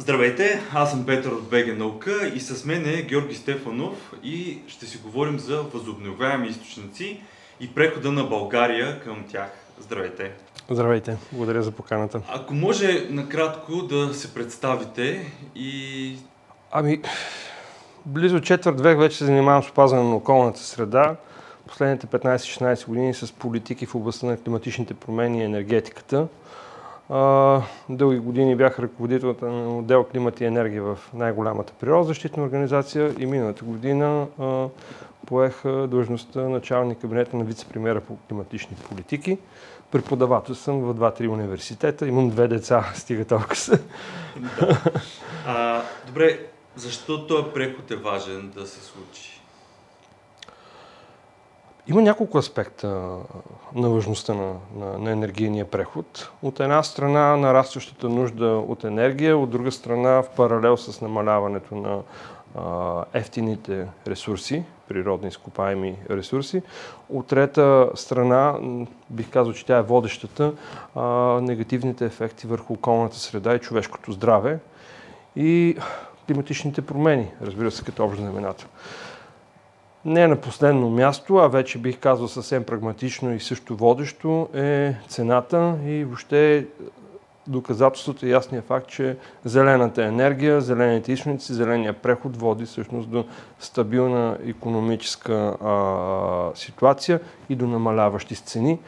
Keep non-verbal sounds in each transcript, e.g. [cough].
Здравейте, аз съм Петър от БГ Наука и с мен е Георги Стефанов и ще си говорим за възобновяеми източници и прехода на България към тях. Здравейте! Здравейте, благодаря за поканата. Ако може накратко да се представите и... Ами, близо четвърт век вече се занимавам с опазване на околната среда. Последните 15-16 години с политики в областта на климатичните промени и енергетиката. Дълги години бях ръководител на отдел климат и енергия в най-голямата природозащитна организация и миналата година поех длъжността началник кабинета на вице-премьера по климатични политики. Преподавател съм в два-три университета, имам две деца, [laughs] стига толкова. Да. А, добре, защо този преход е важен да се случи? Има няколко аспекта на важността на, на, на енергийния преход. От една страна нарастващата нужда от енергия, от друга страна в паралел с намаляването на а, ефтините ресурси, природни изкопаеми ресурси. От трета страна, бих казал, че тя е водещата, а, негативните ефекти върху околната среда и човешкото здраве и климатичните промени, разбира се, като общ знаменател. Не на последно място, а вече бих казал съвсем прагматично и също водещо е цената и въобще доказателството е ясния факт, че зелената енергия, зелените източници, зеления преход води всъщност до стабилна економическа а, ситуация и до намаляващи цени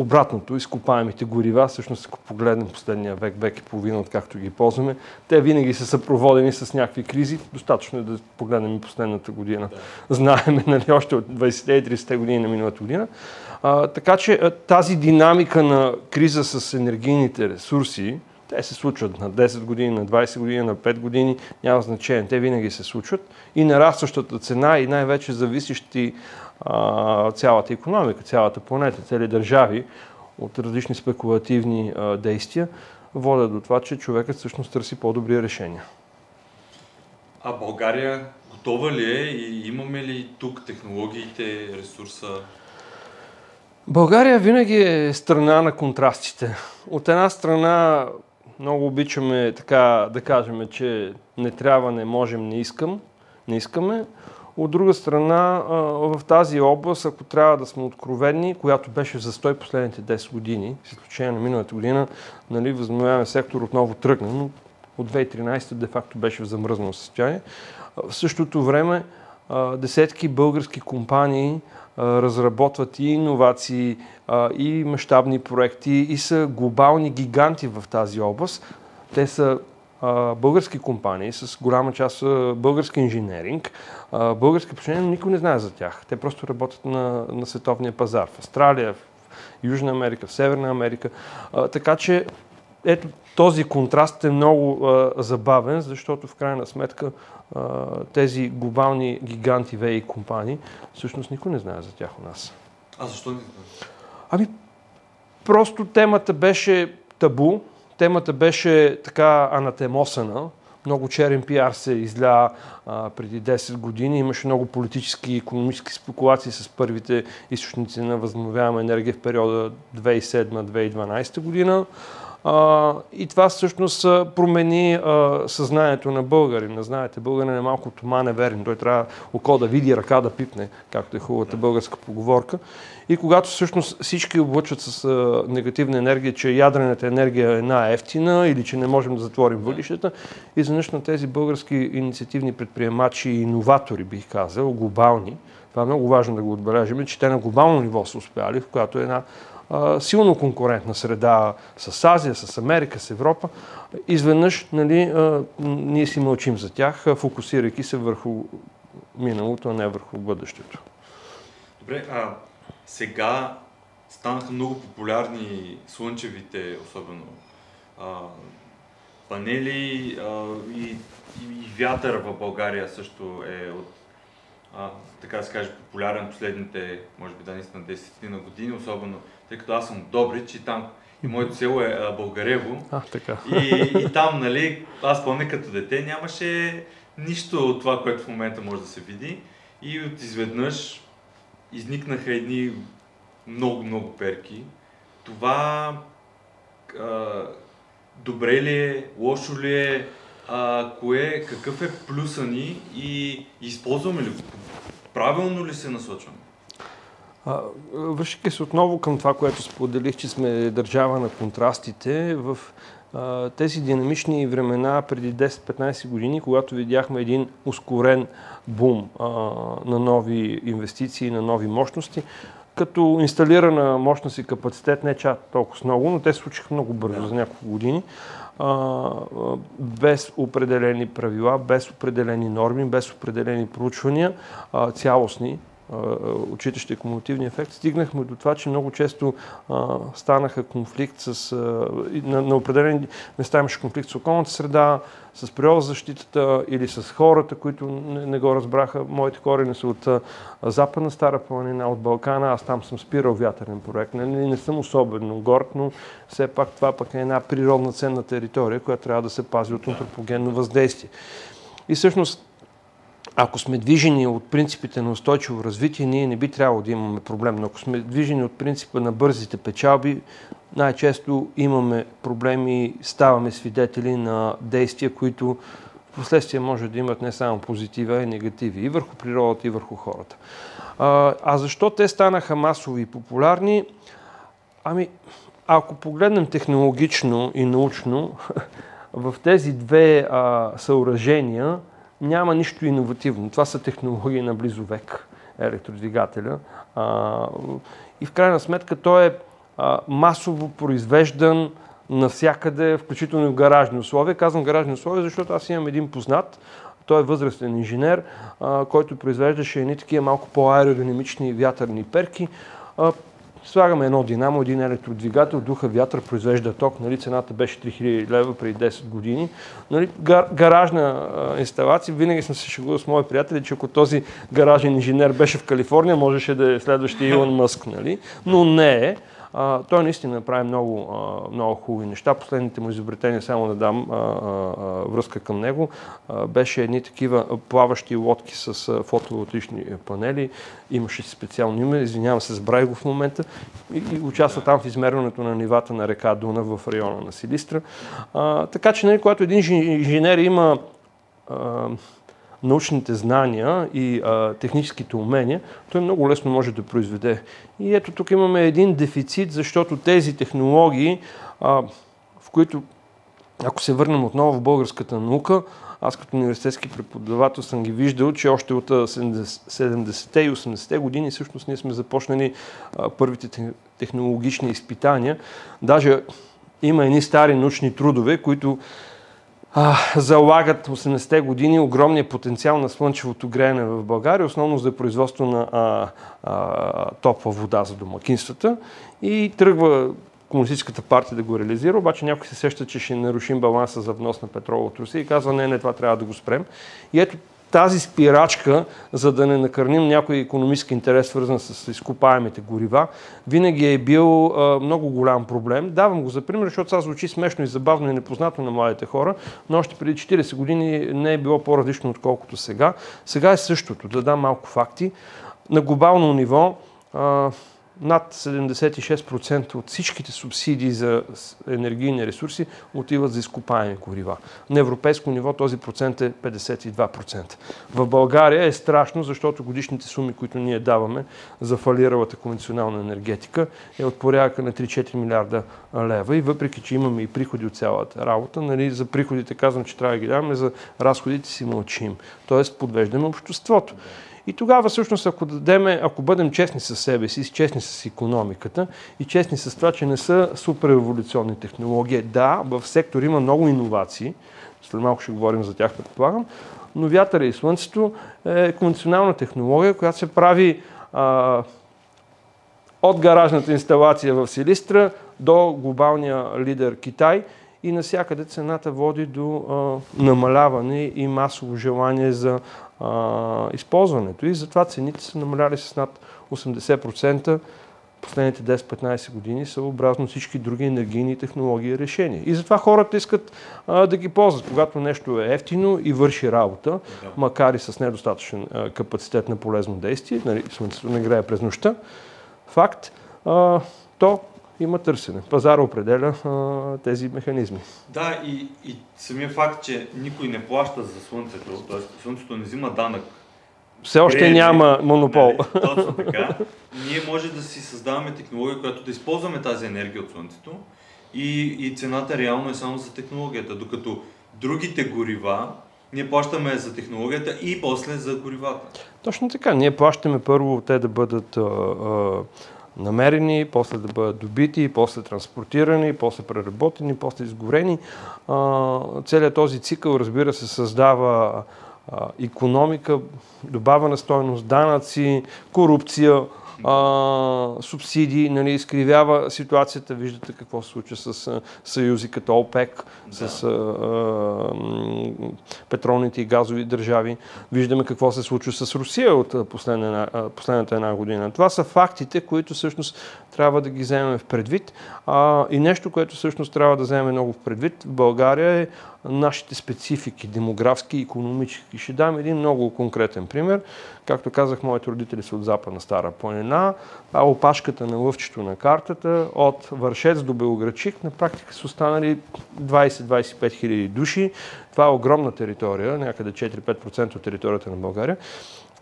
обратното, изкопаемите горива, всъщност ако погледнем последния век, век и половина, откакто ги ползваме, те винаги са съпроводени с някакви кризи. Достатъчно е да погледнем и последната година. Да. Знаеме, [laughs] нали, още от 20-те и 30-те години на миналата година. А, така че тази динамика на криза с енергийните ресурси, те се случват на 10 години, на 20 години, на 5 години, няма значение. Те винаги се случват. И нарастващата цена и най-вече зависещи а, цялата економика, цялата планета, цели държави от различни спекулативни а, действия, водят до това, че човекът всъщност търси по-добри решения. А България готова ли е и имаме ли тук технологиите, ресурса? България винаги е страна на контрастите. От една страна много обичаме така да кажем, че не трябва, не можем, не искам, не искаме. От друга страна, в тази област, ако трябва да сме откровени, която беше в застой последните 10 години, с изключение на миналата година, нали, възобновяваме сектор отново тръгна, но от 2013 де-факто беше в замръзнало състояние. В същото време десетки български компании разработват и иновации, и мащабни проекти, и са глобални гиганти в тази област. Те са български компании с голяма част български инженеринг, български починения, но никой не знае за тях. Те просто работят на, на световния пазар в Австралия, в Южна Америка, в Северна Америка. така че ето този контраст е много а, забавен, защото в крайна сметка а, тези глобални гиганти ВЕИ компании, всъщност никой не знае за тях у нас. А защо не Ами, просто темата беше табу, темата беше така анатемосана. Много черен пиар се изля а, преди 10 години. Имаше много политически и економически спекулации с първите източници на възобновяема енергия в периода 2007-2012 година. А, и това всъщност промени а, съзнанието на българина. Знаете, българин е малко тома неверен. Той трябва око да види, ръка да пипне, както е хубавата българска поговорка. И когато всъщност всички облъчват с а, негативна енергия, че ядрената енергия е най-ефтина или че не можем да затворим въглищата, изведнъж на тези български инициативни предприемачи и иноватори, бих казал, глобални, това е много важно да го отбележим, че те на глобално ниво са успяли, в която е една силно конкурентна среда с Азия, с Америка, с Европа, изведнъж нали, ние си мълчим за тях, фокусирайки се върху миналото, а не върху бъдещето. Добре, а сега станаха много популярни слънчевите, особено а, панели а, и, и, и вятър в България също е от а, така да се каже, популярен последните, може би да наистина 10 на години, особено тъй като аз съм Добрич и там и моето село е а, Българево. А, така. И, и там, нали, аз помня като дете, нямаше нищо от това, което в момента може да се види. И от изведнъж изникнаха едни много, много перки. Това а, добре ли е, лошо ли е, а, кое, какъв е плюса ни и използваме ли? Правилно ли се насочваме? Връщайки се отново към това, което споделих, че сме държава на контрастите, в а, тези динамични времена преди 10-15 години, когато видяхме един ускорен бум а, на нови инвестиции, на нови мощности, като инсталирана мощност и капацитет не чак толкова много, но те случиха много бързо за няколко години, а, без определени правила, без определени норми, без определени проучвания, цялостни, отчитащи кумулативния ефект, стигнахме до това, че много често а, станаха конфликт с... А, на, на определени места имаше конфликт с околната среда, с природозащитата или с хората, които не, не го разбраха. Моите корени са от а, Западна Стара планина, от Балкана. Аз там съм спирал вятърен проект. Не, не, не съм особено горд, но все пак това пък е една природна ценна територия, която трябва да се пази от антропогенно въздействие. И всъщност ако сме движени от принципите на устойчиво развитие, ние не би трябвало да имаме проблем. Но ако сме движени от принципа на бързите печалби, най-често имаме проблеми, ставаме свидетели на действия, които в последствие може да имат не само позитива, а и негативи и върху природата, и върху хората. А, а защо те станаха масови и популярни? Ами, ако погледнем технологично и научно, [laughs] в тези две а, съоръжения няма нищо иновативно. Това са технологии на близо век, електродвигателя. А, и в крайна сметка той е а, масово произвеждан навсякъде, включително и в гаражни условия. Казвам гаражни условия, защото аз имам един познат, той е възрастен инженер, а, който произвеждаше едни такива малко по-аеродинамични вятърни перки. Слагаме едно динамо, един електродвигател, духа вятър произвежда ток, нали, цената беше 3000 лева преди 10 години. Нали, гар, гаражна а, инсталация, винаги съм се шегувал с мои приятели, че ако този гаражен инженер беше в Калифорния, можеше да е следващия Илон Мъск, нали? но не е. Той наистина прави много, а, много хубави неща. Последните му изобретения, само да дам а, връзка към него, беше едни такива плаващи лодки с фотоволтични панели. Имаше специално име, извинявам се, забравих го в момента. И, и участва там в измерването на нивата на река Дуна в района на Силистра. Така че, нали, когато един инженер има научните знания и а, техническите умения, той много лесно може да произведе. И ето тук имаме един дефицит, защото тези технологии, а, в които, ако се върнем отново в българската наука, аз като университетски преподавател съм ги виждал, че още от 70-те и 80-те години всъщност ние сме започнали а, първите технологични изпитания. Даже има едни стари научни трудове, които а, залагат 80-те години огромния потенциал на слънчевото греене в България, основно за производство на а, а, топла вода за домакинствата и тръгва Комунистическата партия да го реализира, обаче някой се сеща, че ще нарушим баланса за внос на петрола от Русия и казва, не, не, това трябва да го спрем. И ето тази спирачка, за да не накърним някой економически интерес, свързан с изкопаемите горива, винаги е бил а, много голям проблем. Давам го за пример, защото това звучи смешно и забавно и непознато на младите хора, но още преди 40 години не е било по-различно, отколкото сега. Сега е същото. Да дам малко факти. На глобално ниво а, над 76% от всичките субсидии за енергийни ресурси отиват за изкопаеми горива. На европейско ниво този процент е 52%. В България е страшно, защото годишните суми, които ние даваме за фалиралата конвенционална енергетика е от порядъка на 3-4 милиарда лева и въпреки, че имаме и приходи от цялата работа, нали, за приходите казвам, че трябва да ги даваме, за разходите си мълчим. Тоест подвеждаме обществото. И тогава всъщност, ако, дадеме, ако бъдем честни с себе си, честни с економиката и честни с това, че не са супер еволюционни технологии, да, в сектор има много иновации, след малко ще говорим за тях, предполагам, но вятъра и слънцето е конвенционална технология, която се прави а, от гаражната инсталация в Силистра до глобалния лидер Китай и насякъде цената води до а, намаляване и масово желание за а, използването и затова цените са намаляли с над 80% последните 10-15 години съобразно всички други енергийни технологии и решения. И затова хората искат а, да ги ползват. Когато нещо е ефтино и върши работа, да. макар и с недостатъчен а, капацитет на полезно действие, нали, слънцето не грее през нощта, факт, а, то има търсене. Пазара определя а, тези механизми. Да, и, и самия факт, че никой не плаща за Слънцето, т.е. Слънцето не взима данък. Все още Креми, няма монопол. Нали, точно така. Ние може да си създаваме технология, която да използваме тази енергия от Слънцето и, и цената реално е само за технологията, докато другите горива ние плащаме за технологията и после за горивата. Точно така. Ние плащаме първо те да бъдат а, а, намерени, после да бъдат добити, после транспортирани, после преработени, после изгорени. Целият този цикъл, разбира се, създава економика, добавена стойност, данъци, корупция, а, субсидии, нали, изкривява ситуацията. Виждате какво се случва с а, съюзи като ОПЕК, да. с а, а, петролните и газови държави. Виждаме какво се случва с Русия от последна, последната една година. Това са фактите, които всъщност трябва да ги вземем в предвид. А, и нещо, което всъщност трябва да вземем много в предвид в България е нашите специфики, демографски и економически. Ще дам един много конкретен пример. Както казах, моите родители са от Западна Стара планина, а опашката на лъвчето на картата от Вършец до Белоградчик на практика са останали 20-25 хиляди души. Това е огромна територия, някъде 4-5% от територията на България,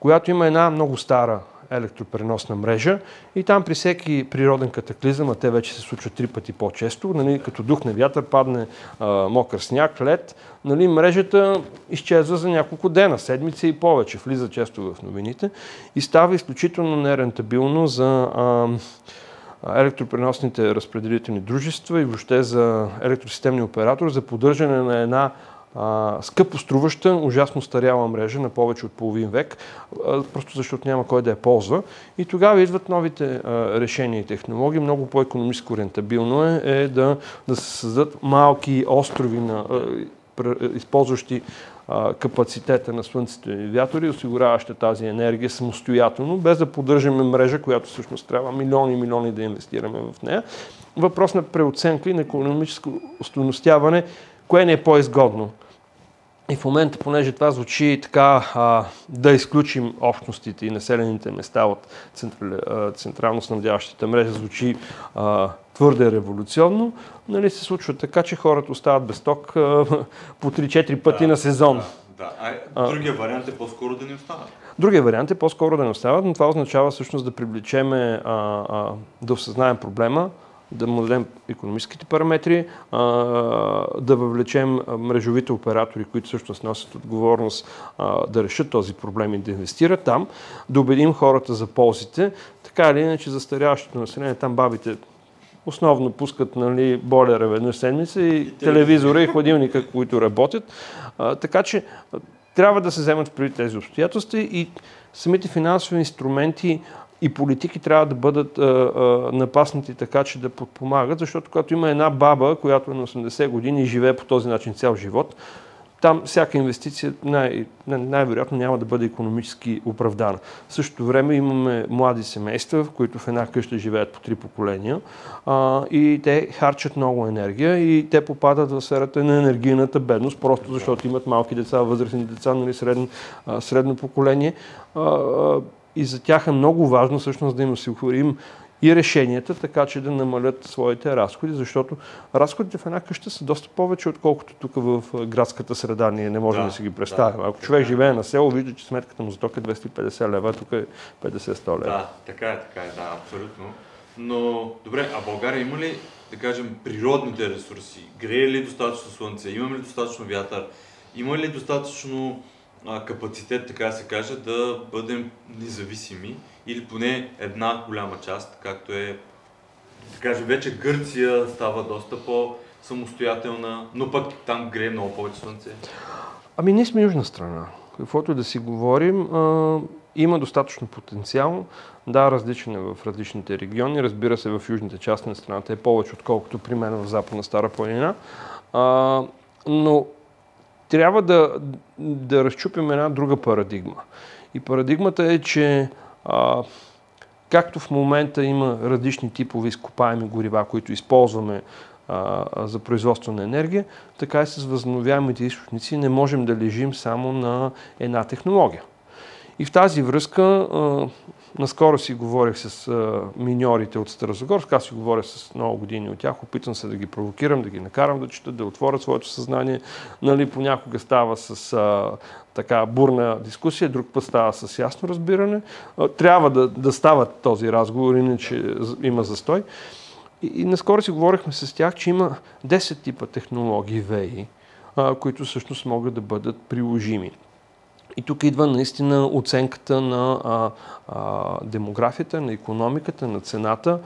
която има една много стара електропреносна мрежа и там при всеки природен катаклизъм, а те вече се случват три пъти по-често, нали, като духне вятър, падне а, мокър сняг, лед, нали, мрежата изчезва за няколко дена, седмица и повече, влиза често в новините и става изключително нерентабилно за а, електропреносните разпределителни дружества и въобще за електросистемни оператори за поддържане на една скъпо струваща, ужасно старяла мрежа на повече от половин век, просто защото няма кой да я ползва. И тогава идват новите решения и технологии. Много по-економическо рентабилно е, е да, да се създадат малки острови, на, използващи капацитета на слънцето и вятъри, осигуряваща тази енергия самостоятелно, без да поддържаме мрежа, която всъщност трябва милиони и милиони да инвестираме в нея. Въпрос на преоценка и на економическо устойностяване, кое не е по-изгодно и в момента, понеже това звучи така, а, да изключим общностите и населените места от централ, централно снабдяващата мрежа, звучи а, твърде революционно, нали, се случва така, че хората остават без ток а, [laughs] по 3-4 пъти да, на сезон. Да, да. А, другия вариант е по-скоро да не останат. Другия вариант е по-скоро да не остават, но това означава всъщност да привлечеме, а, а, да осъзнаем проблема, да му дадем економическите параметри, да въвлечем мрежовите оператори, които всъщност носят отговорност да решат този проблем и да инвестират там, да убедим хората за ползите. Така или иначе, застаряващото население, там бабите основно пускат нали, болера веднъж седмица и, и телевизора и хладилника, които работят. А, така че трябва да се вземат преди тези обстоятелства и самите финансови инструменти и политики трябва да бъдат а, а, напаснати така, че да подпомагат, защото когато има една баба, която е на 80 години и живее по този начин цял живот, там всяка инвестиция най- най-вероятно няма да бъде економически оправдана. В същото време имаме млади семейства, в които в една къща живеят по три поколения а, и те харчат много енергия и те попадат в сферата на енергийната бедност, просто защото имат малки деца, възрастни деца, нали, средно, средно поколение. А, и за тях е много важно всъщност да им осигурим и решенията, така че да намалят своите разходи, защото разходите в една къща са доста повече, отколкото тук в градската среда ние не можем да, да си ги представим. Да, Ако човек така. живее на село, вижда, че сметката му за ток е 250 лева, тук е 50-100 лева. Да, така е, така е, да, абсолютно. Но, добре, а България има ли, да кажем, природните ресурси? Грее ли достатъчно слънце? Имаме ли достатъчно вятър? Има ли достатъчно капацитет, така да се каже, да бъдем независими или поне една голяма част, както е, да кажем, вече Гърция става доста по-самостоятелна, но пък там грее много повече слънце. Ами ние сме южна страна. Каквото да си говорим, а, има достатъчно потенциал. Да, различен е в различните региони. Разбира се, в южните части на страната е повече, отколкото при мен в западна Стара планина. А, но трябва да, да разчупим една друга парадигма. И парадигмата е, че а, както в момента има различни типове изкопаеми горива, които използваме а, за производство на енергия, така и с възобновяемите източници не можем да лежим само на една технология. И в тази връзка Наскоро си говорих с а, миньорите от Старозагорск, аз си говоря с много години от тях, опитвам се да ги провокирам, да ги накарам да четат, да отворят своето съзнание. Нали, понякога става с а, така бурна дискусия, друг път става с ясно разбиране. А, трябва да, да става този разговор, иначе има застой. И, и наскоро си говорихме с тях, че има 10 типа технологии ВЕИ, които всъщност могат да бъдат приложими. И тук идва наистина оценката на а, а, демографията, на економиката, на цената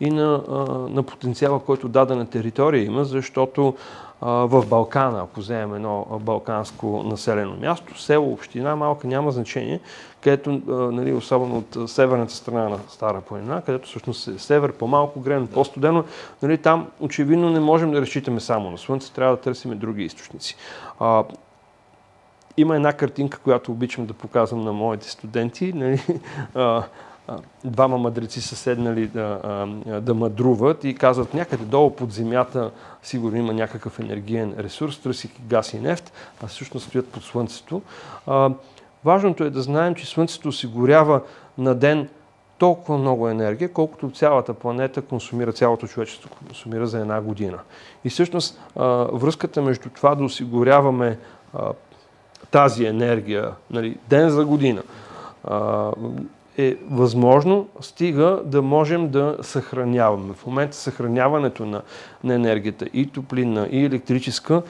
и на, а, на потенциала, който дадена територия има, защото в Балкана, ако вземем едно балканско населено място, село, община, малка, няма значение, където, нали, особено от северната страна на Стара планина, където всъщност е север, по-малко грено, по-студено, нали, там очевидно не можем да разчитаме само на Слънце, трябва да търсим други източници. Има една картинка, която обичам да показвам на моите студенти. Нали? Двама мъдреци са седнали да, да мъдруват и казват някъде долу под земята сигурно има някакъв енергиен ресурс, търсики газ и нефт, а всъщност стоят под Слънцето. Важното е да знаем, че Слънцето осигурява на ден толкова много енергия, колкото цялата планета консумира, цялото човечество консумира за една година. И всъщност връзката между това да осигуряваме тази енергия нали, ден за година а, е възможно, стига да можем да съхраняваме. В момента съхраняването на, на енергията и топлинна, и електрическа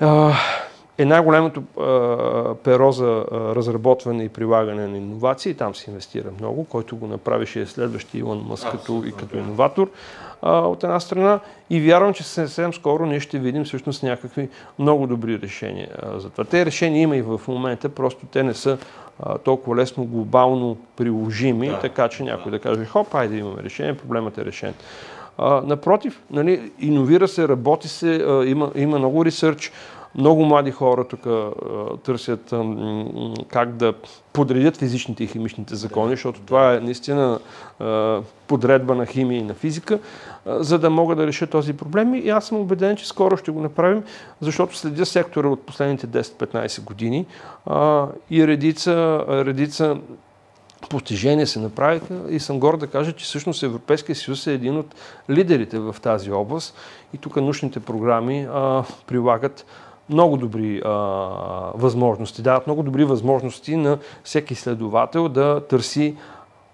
а, е най-голямото перо за разработване и прилагане на иновации. Там се инвестира много, който го направише следващия Илон Мъск като, и като иноватор от една страна. И вярвам, че съвсем скоро ние ще видим всъщност някакви много добри решения за това. Те решения има и в момента, просто те не са толкова лесно глобално приложими, да, така че някой да. да каже, хоп, айде имаме решение, проблемът е решен. А, напротив, нали, иновира се, работи се, а, има, има много ресърч. Много млади хора тук търсят как да подредят физичните и химичните закони, защото това е наистина подредба на химия и на физика, за да могат да решат този проблем. И аз съм убеден, че скоро ще го направим, защото следя сектора от последните 10-15 години и редица, редица постижения се направиха и съм горд да кажа, че всъщност Европейския съюз е един от лидерите в тази област и тук научните програми а, прилагат много добри а, възможности, дават много добри възможности на всеки изследовател да търси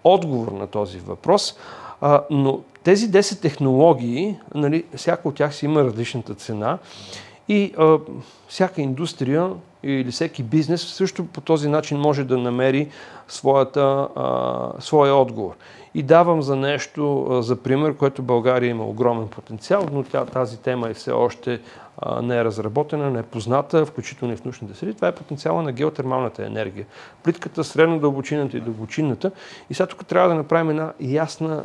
отговор на този въпрос. А, но тези 10 технологии, нали, всяка от тях си има различната цена и а, всяка индустрия или всеки бизнес също по този начин може да намери своята, а, своя отговор. И давам за нещо, за пример, което България има огромен потенциал, но тя, тази тема е все още не е разработена, не е позната, включително и в научните среди. Това е потенциала на геотермалната енергия. Плитката, средно дълбочината и дълбочинната. И сега тук трябва да направим една ясна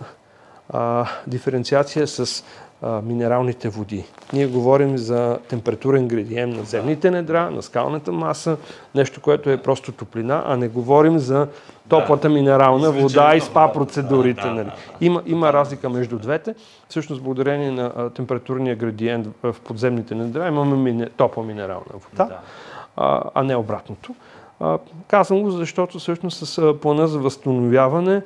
а, диференциация с а, минералните води. Ние говорим за температурен градиент на земните недра, на скалната маса, нещо, което е просто топлина, а не говорим за топлата минерална вода и спа процедурите. Нали. Има, има разлика между двете. Всъщност, благодарение на температурния градиент в подземните недра имаме мине, топла минерална вода, а, а не обратното. А, казвам го, защото всъщност с плана за възстановяване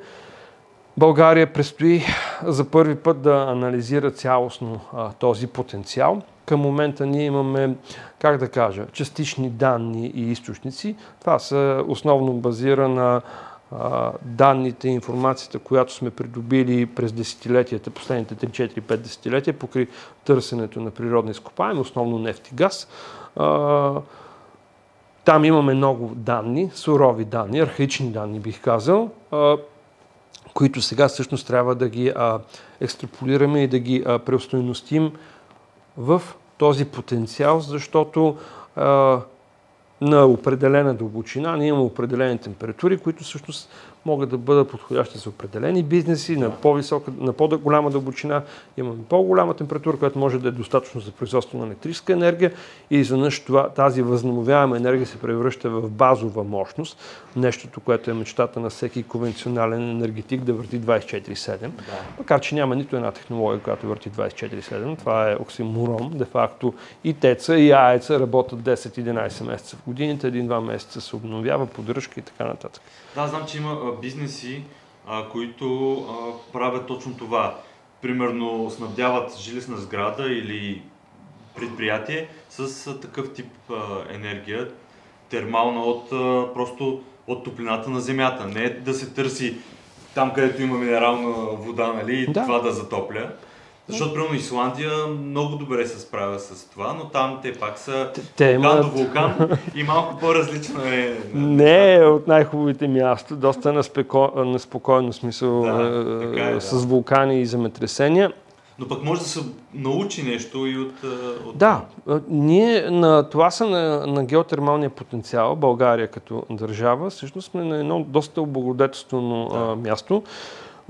България предстои за първи път да анализира цялостно а, този потенциал. Към момента ние имаме, как да кажа, частични данни и източници. Това са основно базира на данните и информацията, която сме придобили през десетилетията, последните 3-4-5 десетилетия, покри търсенето на природни изкопаеми, основно нефт и газ. А, там имаме много данни, сурови данни, архаични данни бих казал които сега всъщност трябва да ги а, екстраполираме и да ги а, преустойностим в този потенциал, защото а, на определена дълбочина ние имаме определени температури, които всъщност могат да бъдат подходящи за определени бизнеси, на, по-висока, на по-голяма дълбочина имаме по-голяма температура, която може да е достатъчно за производство на електрическа енергия и изведнъж тази възобновяема енергия се превръща в базова мощност, нещото, което е мечтата на всеки конвенционален енергетик да върти 24-7. Да. Макар, че няма нито една технология, която върти 24-7. Това е оксиморон. Де факто и теца, и аеца работят 10-11 месеца в годините, един-два месеца се обновява, поддръжка и така нататък. Да, знам, че има бизнеси, а, които а, правят точно това. Примерно снабдяват жилищна сграда или предприятие с а, такъв тип а, енергия, термална от а, просто от топлината на земята. Не да се търси там, където има минерална вода, нали, да. това да затопля. Защото, примерно, Исландия много добре се справя с това, но там те пак са те, вулкан имат... до вулкан и малко по-различно е. Не е от най-хубавите място, доста неспеко... неспокойно смисъл да, е, е, с вулкани и земетресения. Но пък може да се научи нещо и от... от... Да, ние на това са на, на геотермалния потенциал, България като държава, всъщност сме на едно доста облагодетелствено да. място,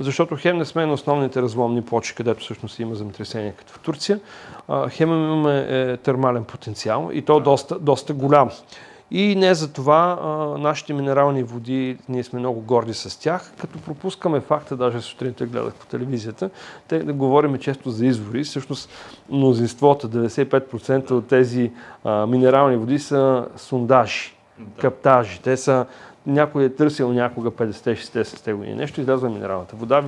защото хем не сме на основните разломни плочи, където всъщност има земетресение, като в Турция, хем имаме е, термален потенциал и то доста, доста голям. И не за това а, нашите минерални води, ние сме много горди с тях, като пропускаме факта, даже сутринта гледах по телевизията, те да говорим често за извори, всъщност мнозинството, 95% от тези а, минерални води са сундажи, да. каптажи. Те са, някой е търсил някога 50-60 години нещо, излязва минералната вода,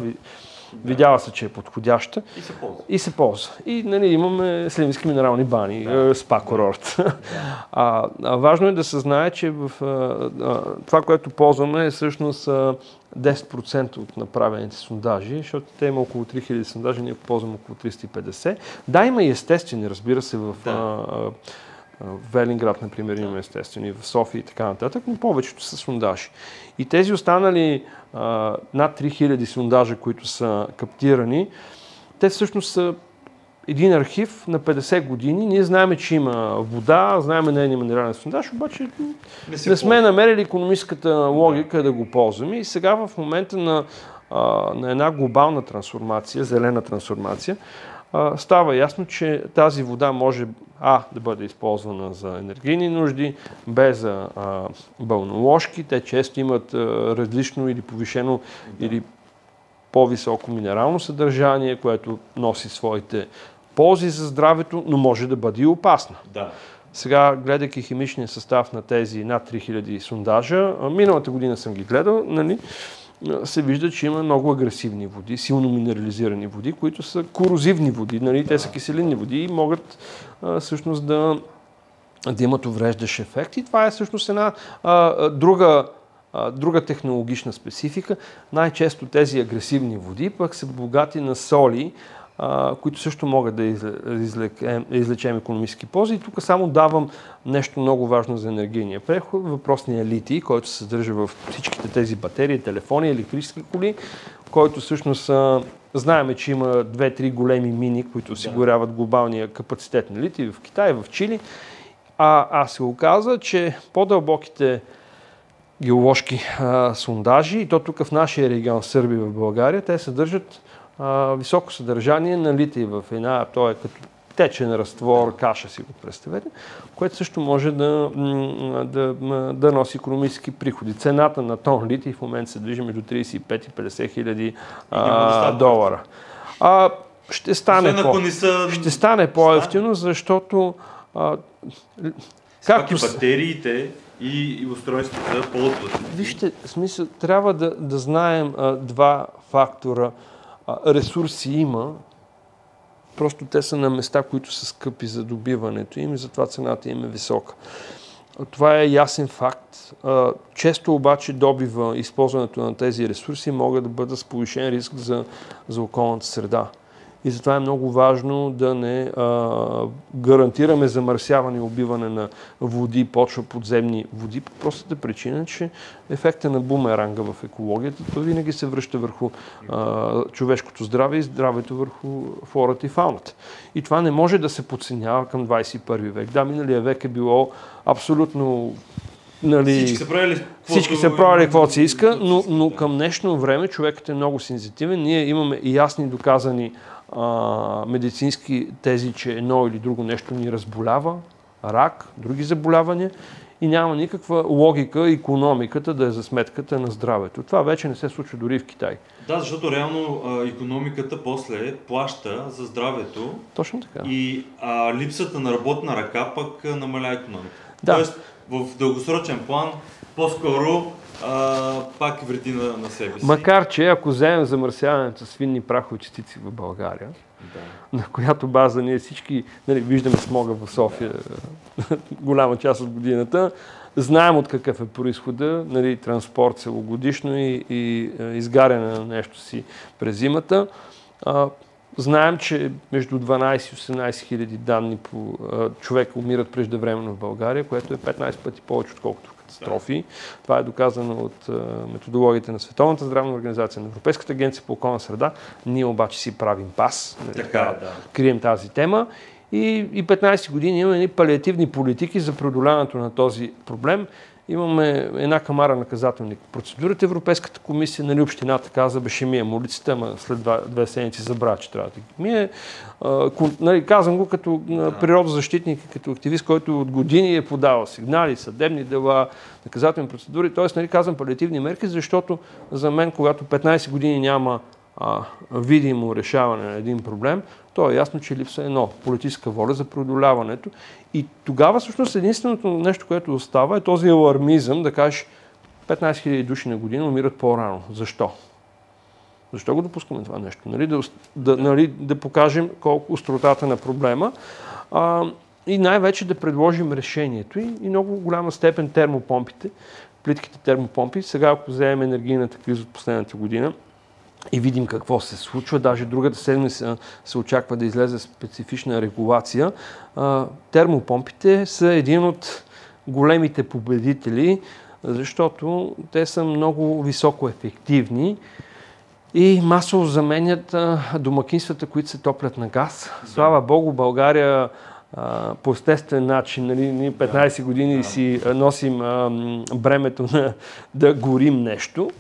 Видява се, че е подходяща. И се ползва. И се ползва. И нали, имаме сливински минерални бани, да. Е, спа курорт. Да. [laughs] А, а, важно е да се знае, че в, а, това, което ползваме е всъщност а, 10% от направените сондажи, защото те има около 3000 сондажи, ние ползваме около 350. Да, има и естествени, разбира се, в да. а, в Велинград, например, имаме естествени, в София и така нататък, но повечето са сондажи. И тези останали а, над 3000 сондажа, които са каптирани, те всъщност са един архив на 50 години. Ние знаем, че има вода, знаем нейния минерален сондаж, обаче не, не сме намерили економическата логика да. да го ползваме. И сега в момента на, а, на една глобална трансформация, зелена трансформация, става ясно, че тази вода може А да бъде използвана за енергийни нужди, Б за а, бълноложки. Те често имат а, различно или повишено да. или по-високо минерално съдържание, което носи своите ползи за здравето, но може да бъде и опасна. Да. Сега, гледайки химичния състав на тези над 3000 сондажа, миналата година съм ги гледал, нали, се вижда, че има много агресивни води, силно минерализирани води, които са корозивни води, нали? те са киселинни води и могат а, всъщност да, да имат увреждащ ефект. И това е всъщност една а, друга друга технологична специфика. Най-често тези агресивни води пък са богати на соли, които също могат да излечем економически ползи. И тук само давам нещо много важно за енергийния преход, въпросния литий, който се съдържа в всичките тези батерии, телефони, електрически коли, който всъщност знаеме, че има две-три големи мини, които осигуряват глобалния капацитет на литий в Китай, в Чили. А аз се оказа, че по-дълбоките геоложки а, сондажи, и то тук в нашия регион Сърбия в България, те съдържат а, високо съдържание на литий в една, то е като течен разтвор, каша си го представете, което също може да, да, да носи економически приходи. Цената на тон литий в момента се движи между 35 и 50 хиляди долара. А, ще стане, по, са... ще стане по-ефтино, защото а, както с... батериите и, и устройствата ползват. Вижте, смисъл, трябва да, да знаем а, два фактора – ресурси има, просто те са на места, които са скъпи за добиването им и затова цената им е висока. Това е ясен факт. Често обаче добива, използването на тези ресурси могат да бъдат с повишен риск за, за околната среда. И затова е много важно да не а, гарантираме замърсяване и убиване на води, почва, подземни води, по простата причина, че ефекта на бумеранга в екологията то винаги се връща върху а, човешкото здраве и здравето върху флората и фауната. И това не може да се подценява към 21 век. Да, миналия век е било абсолютно Нали, всички са правили всички са правили каквото се иска, но, но към днешно време човекът е много сензитивен. Ние имаме и ясни доказани а, медицински тези, че едно или друго нещо ни разболява, рак, други заболявания и няма никаква логика економиката да е за сметката на здравето. Това вече не се случва дори в Китай. Да, защото реално а, економиката после плаща за здравето. Точно така. И а, липсата на работна ръка пък намаля економиката. Да. Тоест, в дългосрочен план по-скоро а, пак вреди на, на себе си. Макар, че ако вземем замърсяването с финни прахови частици в България, да. на която база ние всички нали, виждаме смога в София [laughs] голяма част от годината, знаем от какъв е происхода, нали, транспорт целогодишно и, и изгаряне на нещо си през зимата. А, знаем, че между 12 и 18 хиляди данни по а, човек умират преждевременно в България, което е 15 пъти повече, отколкото катастрофи. Това е доказано от методологията на Световната здравна организация, на Европейската агенция по околна среда. Ние обаче си правим пас, нали, така, да. крием тази тема. И, и 15 години имаме палиативни политики за преодоляването на този проблем. Имаме една камара наказателни процедури от Европейската комисия, нали общината каза, беше мие улицата, ама след два, две седмици забравя, че трябва да ги мие. Нали, казвам го като природозащитник, като активист, който от години е подавал сигнали, съдебни дела, наказателни процедури. Тоест, нали, казвам палиативни мерки, защото за мен, когато 15 години няма а, видимо решаване на един проблем, то е ясно, че липса едно политическа воля за преодоляването. И тогава всъщност единственото нещо, което остава е този алармизъм, да кажеш 15 000 души на година умират по-рано. Защо? Защо го допускаме това нещо? Нали? Да, да, нали, да покажем колко остротата на проблема а, и най-вече да предложим решението и, и много голяма степен термопомпите, плитките термопомпи. Сега, ако вземем енергийната криза от последната година, и видим какво се случва. Даже другата седмица се очаква да излезе специфична регулация. Термопомпите са един от големите победители, защото те са много високо ефективни и масово заменят домакинствата, които се топлят на газ. Слава Богу, България по естествен начин, нали, ние 15 години си носим бремето на да горим нещо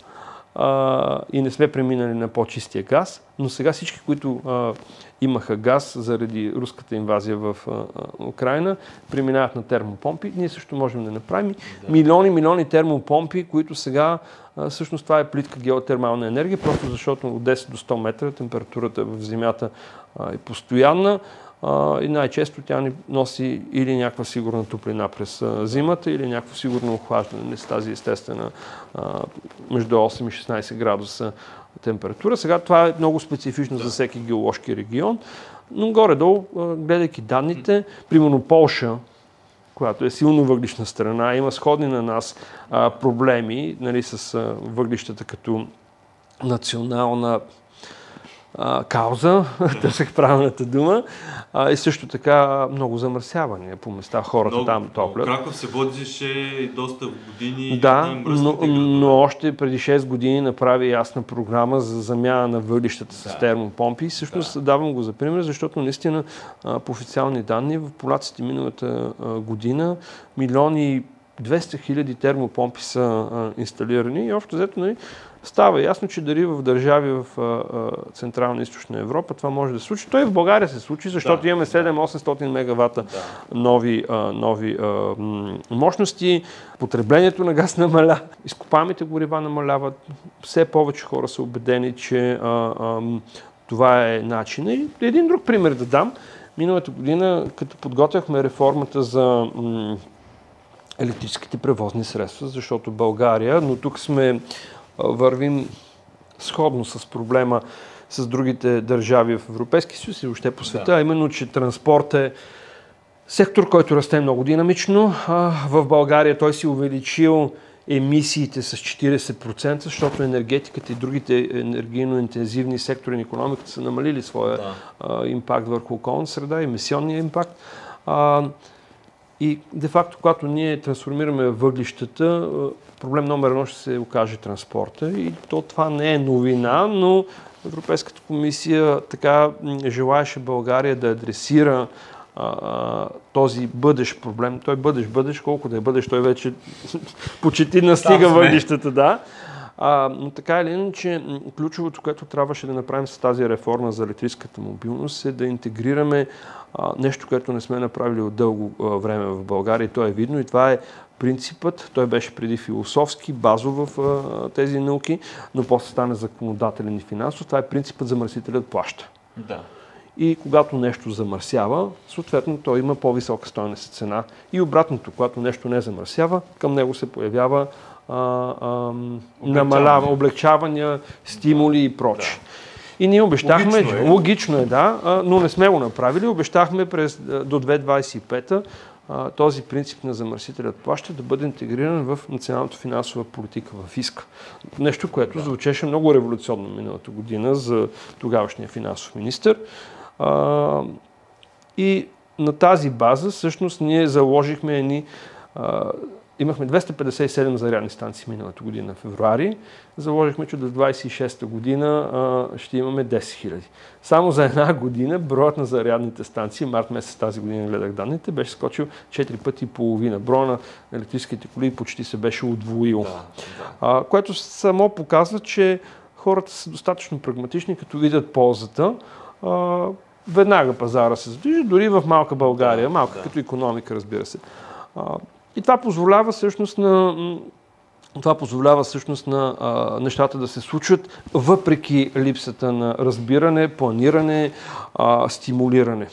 а, и не сме преминали на по-чистия газ, но сега всички, които а, имаха газ заради руската инвазия в а, Украина, преминават на термопомпи. Ние също можем да направим да. милиони, милиони термопомпи, които сега а, всъщност това е плитка геотермална енергия, просто защото от 10 до 100 метра температурата в земята е постоянна и най-често тя ни носи или някаква сигурна топлина през зимата, или някакво сигурно охлаждане с тази естествена между 8 и 16 градуса температура. Сега това е много специфично за всеки геоложки регион, но горе-долу, гледайки данните, примерно Полша, която е силно въглишна страна, има сходни на нас проблеми нали, с въглищата като национална а, кауза, [laughs] търсех правилната дума, а, и също така много замърсявания по места, хората много, там топлят. Краков се водеше доста години. Да, но, но още преди 6 години направи ясна програма за замяна на въглищата да. с термопомпи. Всъщност да. давам го за пример, защото наистина по официални данни в полаците миналата година милиони 200 хиляди термопомпи са а, инсталирани и общо взето нали, става ясно, че дали в държави в а, а, Централна и Източна Европа това може да се случи. Той в България се случи, защото да, имаме 7-800 мегавата да. нови, а, нови а, мощности. Потреблението на газ [laughs] намаля, изкопаемите горива намаляват. Все повече хора са убедени, че а, а, това е начин. И един друг пример да дам. Миналата година, като подготвяхме реформата за електрическите превозни средства, защото България, но тук сме вървим сходно с проблема с другите държави в Европейския съюз и въобще по света, да. а именно, че транспорт е сектор, който расте много динамично. В България той си увеличил емисиите с 40%, защото енергетиката и другите енергийно интензивни сектори на економиката са намалили своя да. импакт върху околна среда, емисионния импакт. И де-факто, когато ние трансформираме въглищата, проблем номер едно ще се окаже транспорта. И то това не е новина, но Европейската комисия така желаеше България да адресира а, този бъдещ проблем. Той бъдещ, бъдещ, колко да е бъдещ, той вече [laughs] почти настига въглищата, да. А, но така или иначе, ключовото, което трябваше да направим с тази реформа за електрическата мобилност е да интегрираме а, нещо, което не сме направили от дълго а, време в България и то е видно и това е принципът. Той беше преди философски, базов в а, тези науки, но после стане законодателен и финансов. Това е принципът замърсителят плаща. Да. и когато нещо замърсява, съответно той има по-висока стоеност цена. И обратното, когато нещо не замърсява, към него се появява а, а, намалява, облегчавания, стимули и прочее. Да. И ние обещахме, логично е, логично е да, но не сме го направили. Обещахме през, до 2025 този принцип на замърсителят плаща да бъде интегриран в националната финансова политика, в ИСК. Нещо, което да. звучеше много революционно миналата година за тогавашния финансов министр. И на тази база всъщност ние заложихме едни Имахме 257 зарядни станции миналата година, февруари. Заложихме, че до 26-та година а, ще имаме 10 000. Само за една година броят на зарядните станции, март месец тази година гледах данните, беше скочил 4 пъти и половина. Броя на електрическите коли почти се беше удвоил. Да, да. А, което само показва, че хората са достатъчно прагматични, като видят ползата. А, веднага пазара се задвижи, дори в малка България, малка да. като економика, разбира се. И това позволява всъщност на това позволява всъщност на а, нещата да се случват въпреки липсата на разбиране, планиране, а, стимулиране.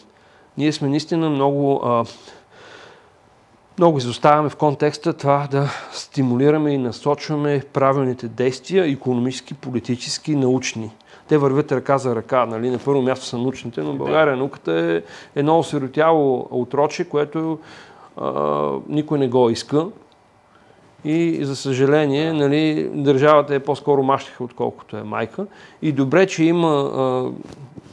Ние сме наистина много, а, много изоставяме в контекста това да стимулираме и насочваме правилните действия, економически, политически, научни. Те вървят ръка за ръка. Нали? На първо място са научните, но България науката е едно осиротяло отроче, което никой не го иска. И за съжаление, нали, държавата е по-скоро мащиха, отколкото е майка. И добре, че има а,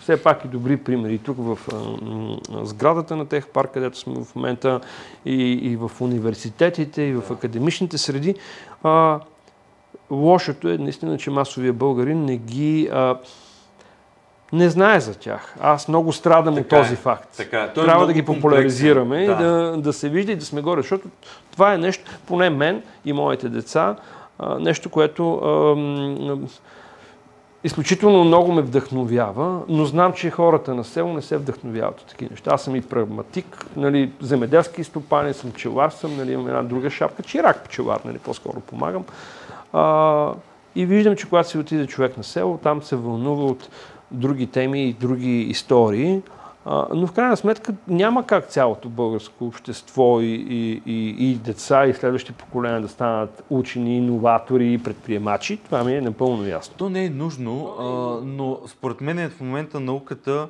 все пак и добри примери. Тук в а, сградата на тех парк, където сме в момента, и, и в университетите, и в академичните среди. А, лошото е наистина, че масовия българин не ги... Не знае за тях. Аз много страдам така от този е, факт. Така. Той е Трябва е да ги популяризираме и да, да се вижда и да сме горе, защото това е нещо, поне мен и моите деца, нещо, което а, изключително много ме вдъхновява, но знам, че хората на село не се вдъхновяват от такива неща. Аз съм и прагматик, нали, земеделски стопанин, съм пчелар, съм, нали, имам една друга шапка, чирак пчелар, нали, по-скоро помагам. А, и виждам, че когато си отиде човек на село, там се вълнува от други теми и други истории. но в крайна сметка няма как цялото българско общество и, и, и, и деца и следващи поколения да станат учени, иноватори и предприемачи. Това ми е напълно ясно. То не е нужно, а, но според мен в момента науката,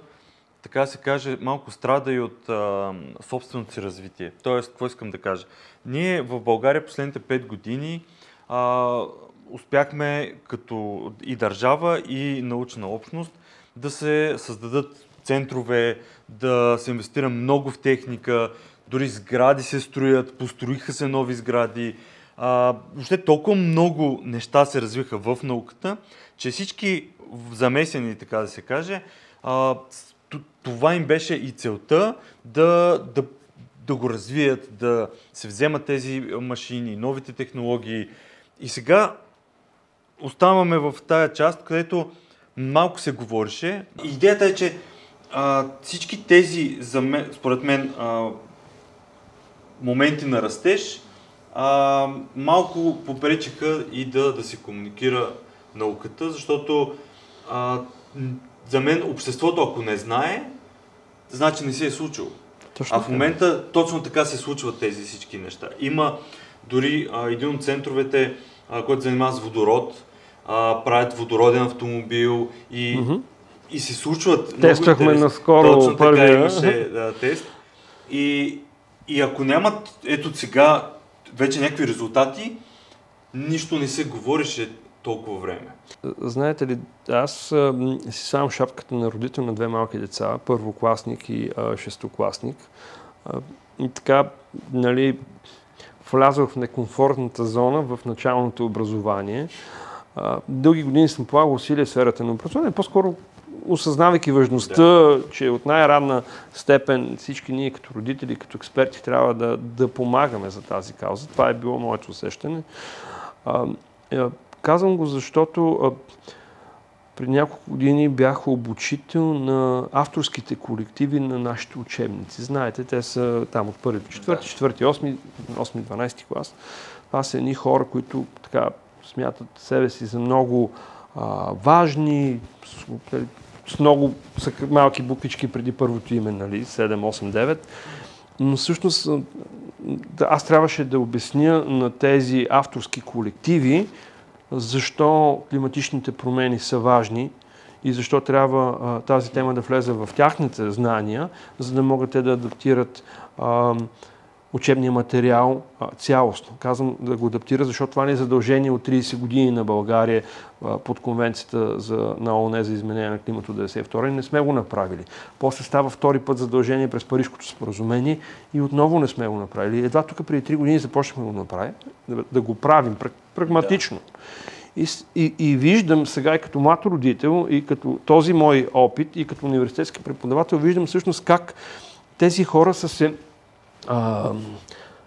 така се каже, малко страда и от а, собственото си развитие. Тоест, какво искам да кажа? Ние в България последните 5 години а, успяхме като и държава, и научна общност да се създадат центрове, да се инвестира много в техника, дори сгради се строят, построиха се нови сгради. А, въобще толкова много неща се развиха в науката, че всички замесени, така да се каже, а, това им беше и целта да, да, да го развият, да се вземат тези машини, новите технологии. И сега оставаме в тая част, където малко се говореше. Идеята е, че а, всички тези, за мен, според мен, а, моменти на растеж а, малко попречиха и да, да се комуникира науката, защото а, за мен обществото, ако не знае, значи не се е случило. Точно а в момента точно така се случват тези всички неща. Има дори а, един от центровете, а, който занимава с водород, а, правят водороден автомобил и, mm-hmm. и се случват. Тествахме наскоро Точно първия. така имаше да, тест. И, и ако нямат ето сега вече някакви резултати, нищо не се говореше толкова време. Знаете ли, аз а, си сам шапката на родител на две малки деца, първокласник и а, шестокласник. А, и така, нали, влязох в некомфортната зона в началното образование дълги години съм полагал усилия в сферата на образование, по-скоро осъзнавайки важността, да. че от най-ранна степен всички ние като родители, като експерти трябва да, да помагаме за тази кауза. Това е било моето усещане. А, е, казвам го, защото а, преди няколко години бях обучител на авторските колективи на нашите учебници. Знаете, те са там от първи до четвърти, четвърти, осми, осми, 12 клас. Това са едни хора, които така смятат себе си за много а, важни, с много са малки буквички преди първото име, нали, 7, 8, 9. Но всъщност аз трябваше да обясня на тези авторски колективи защо климатичните промени са важни и защо трябва а, тази тема да влезе в тяхните знания, за да могат те да адаптират а, учебния материал цялостно. Казвам да го адаптира, защото това не е задължение от 30 години на България под конвенцията за, на ООН за изменение на климато 92 и не сме го направили. После става втори път задължение през Парижското споразумение и отново не сме го направили. Едва тук преди 3 години започнахме да го направим, да, да го правим прагматично. И, и, и виждам сега и като млад родител, и като този мой опит, и като университетски преподавател, виждам всъщност как тези хора са се а,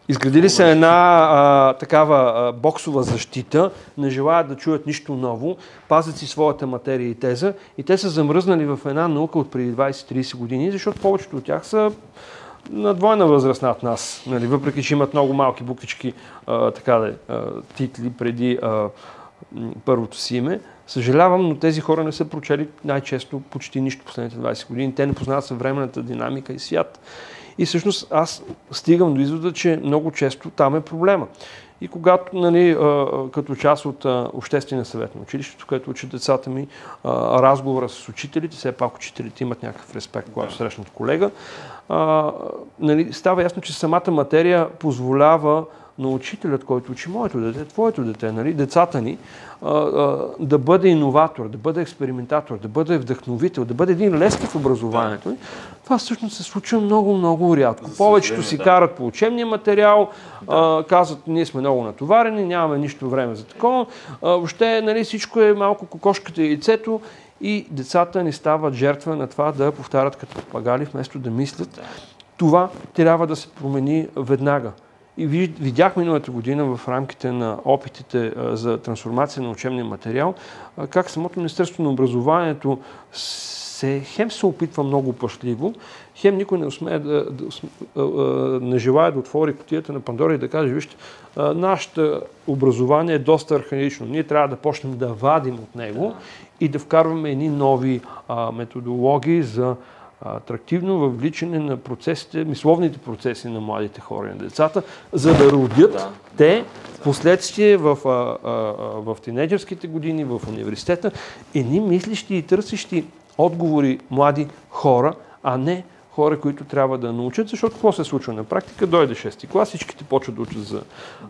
изградили се една а, такава а, боксова защита, не желаят да чуят нищо ново, пазят си своята материя и теза и те са замръзнали в една наука от преди 20-30 години, защото повечето от тях са на двойна възраст над нас, нали, въпреки че имат много малки буквички титли преди а, първото си име. Съжалявам, но тези хора не са прочели най-често почти нищо последните 20 години. Те не познават съвременната динамика и свят. И всъщност аз стигам до извода, че много често там е проблема. И когато, нали, като част от Обществения съвет на училището, което учат децата ми, разговора с учителите, все пак учителите имат някакъв респект, когато срещнат колега, нали, става ясно, че самата материя позволява на учителят, който учи моето дете, твоето дете, нали, децата ни, а, а, да бъде иноватор, да бъде експериментатор, да бъде вдъхновител, да бъде един лески в образованието. Това всъщност се случва много, много рядко. Повечето си да. карат по учебния материал, да. а, казват, ние сме много натоварени, нямаме нищо време за такова. А, въобще нали, всичко е малко кокошката и яйцето и децата ни стават жертва на това да повтарят като пагали, вместо да мислят. Да. Това трябва да се промени веднага. И видях миналата година в рамките на опитите за трансформация на учебния материал, как самото Министерство на образованието се, хем се опитва много пашливо, хем никой не, усмее да, да, не желая да отвори котията на Пандора и да каже, вижте, нашето образование е доста архаично. Ние трябва да почнем да вадим от него и да вкарваме едни нови методологии за атрактивно въвличане на процесите, мисловните процеси на младите хора и на децата, за да родят да. те последствие в, а, а, в тинейджерските години, в университета, едни мислещи и търсещи отговори млади хора, а не хора, които трябва да научат, защото какво се случва на практика? Дойде 6-ти клас, всичките почват да учат за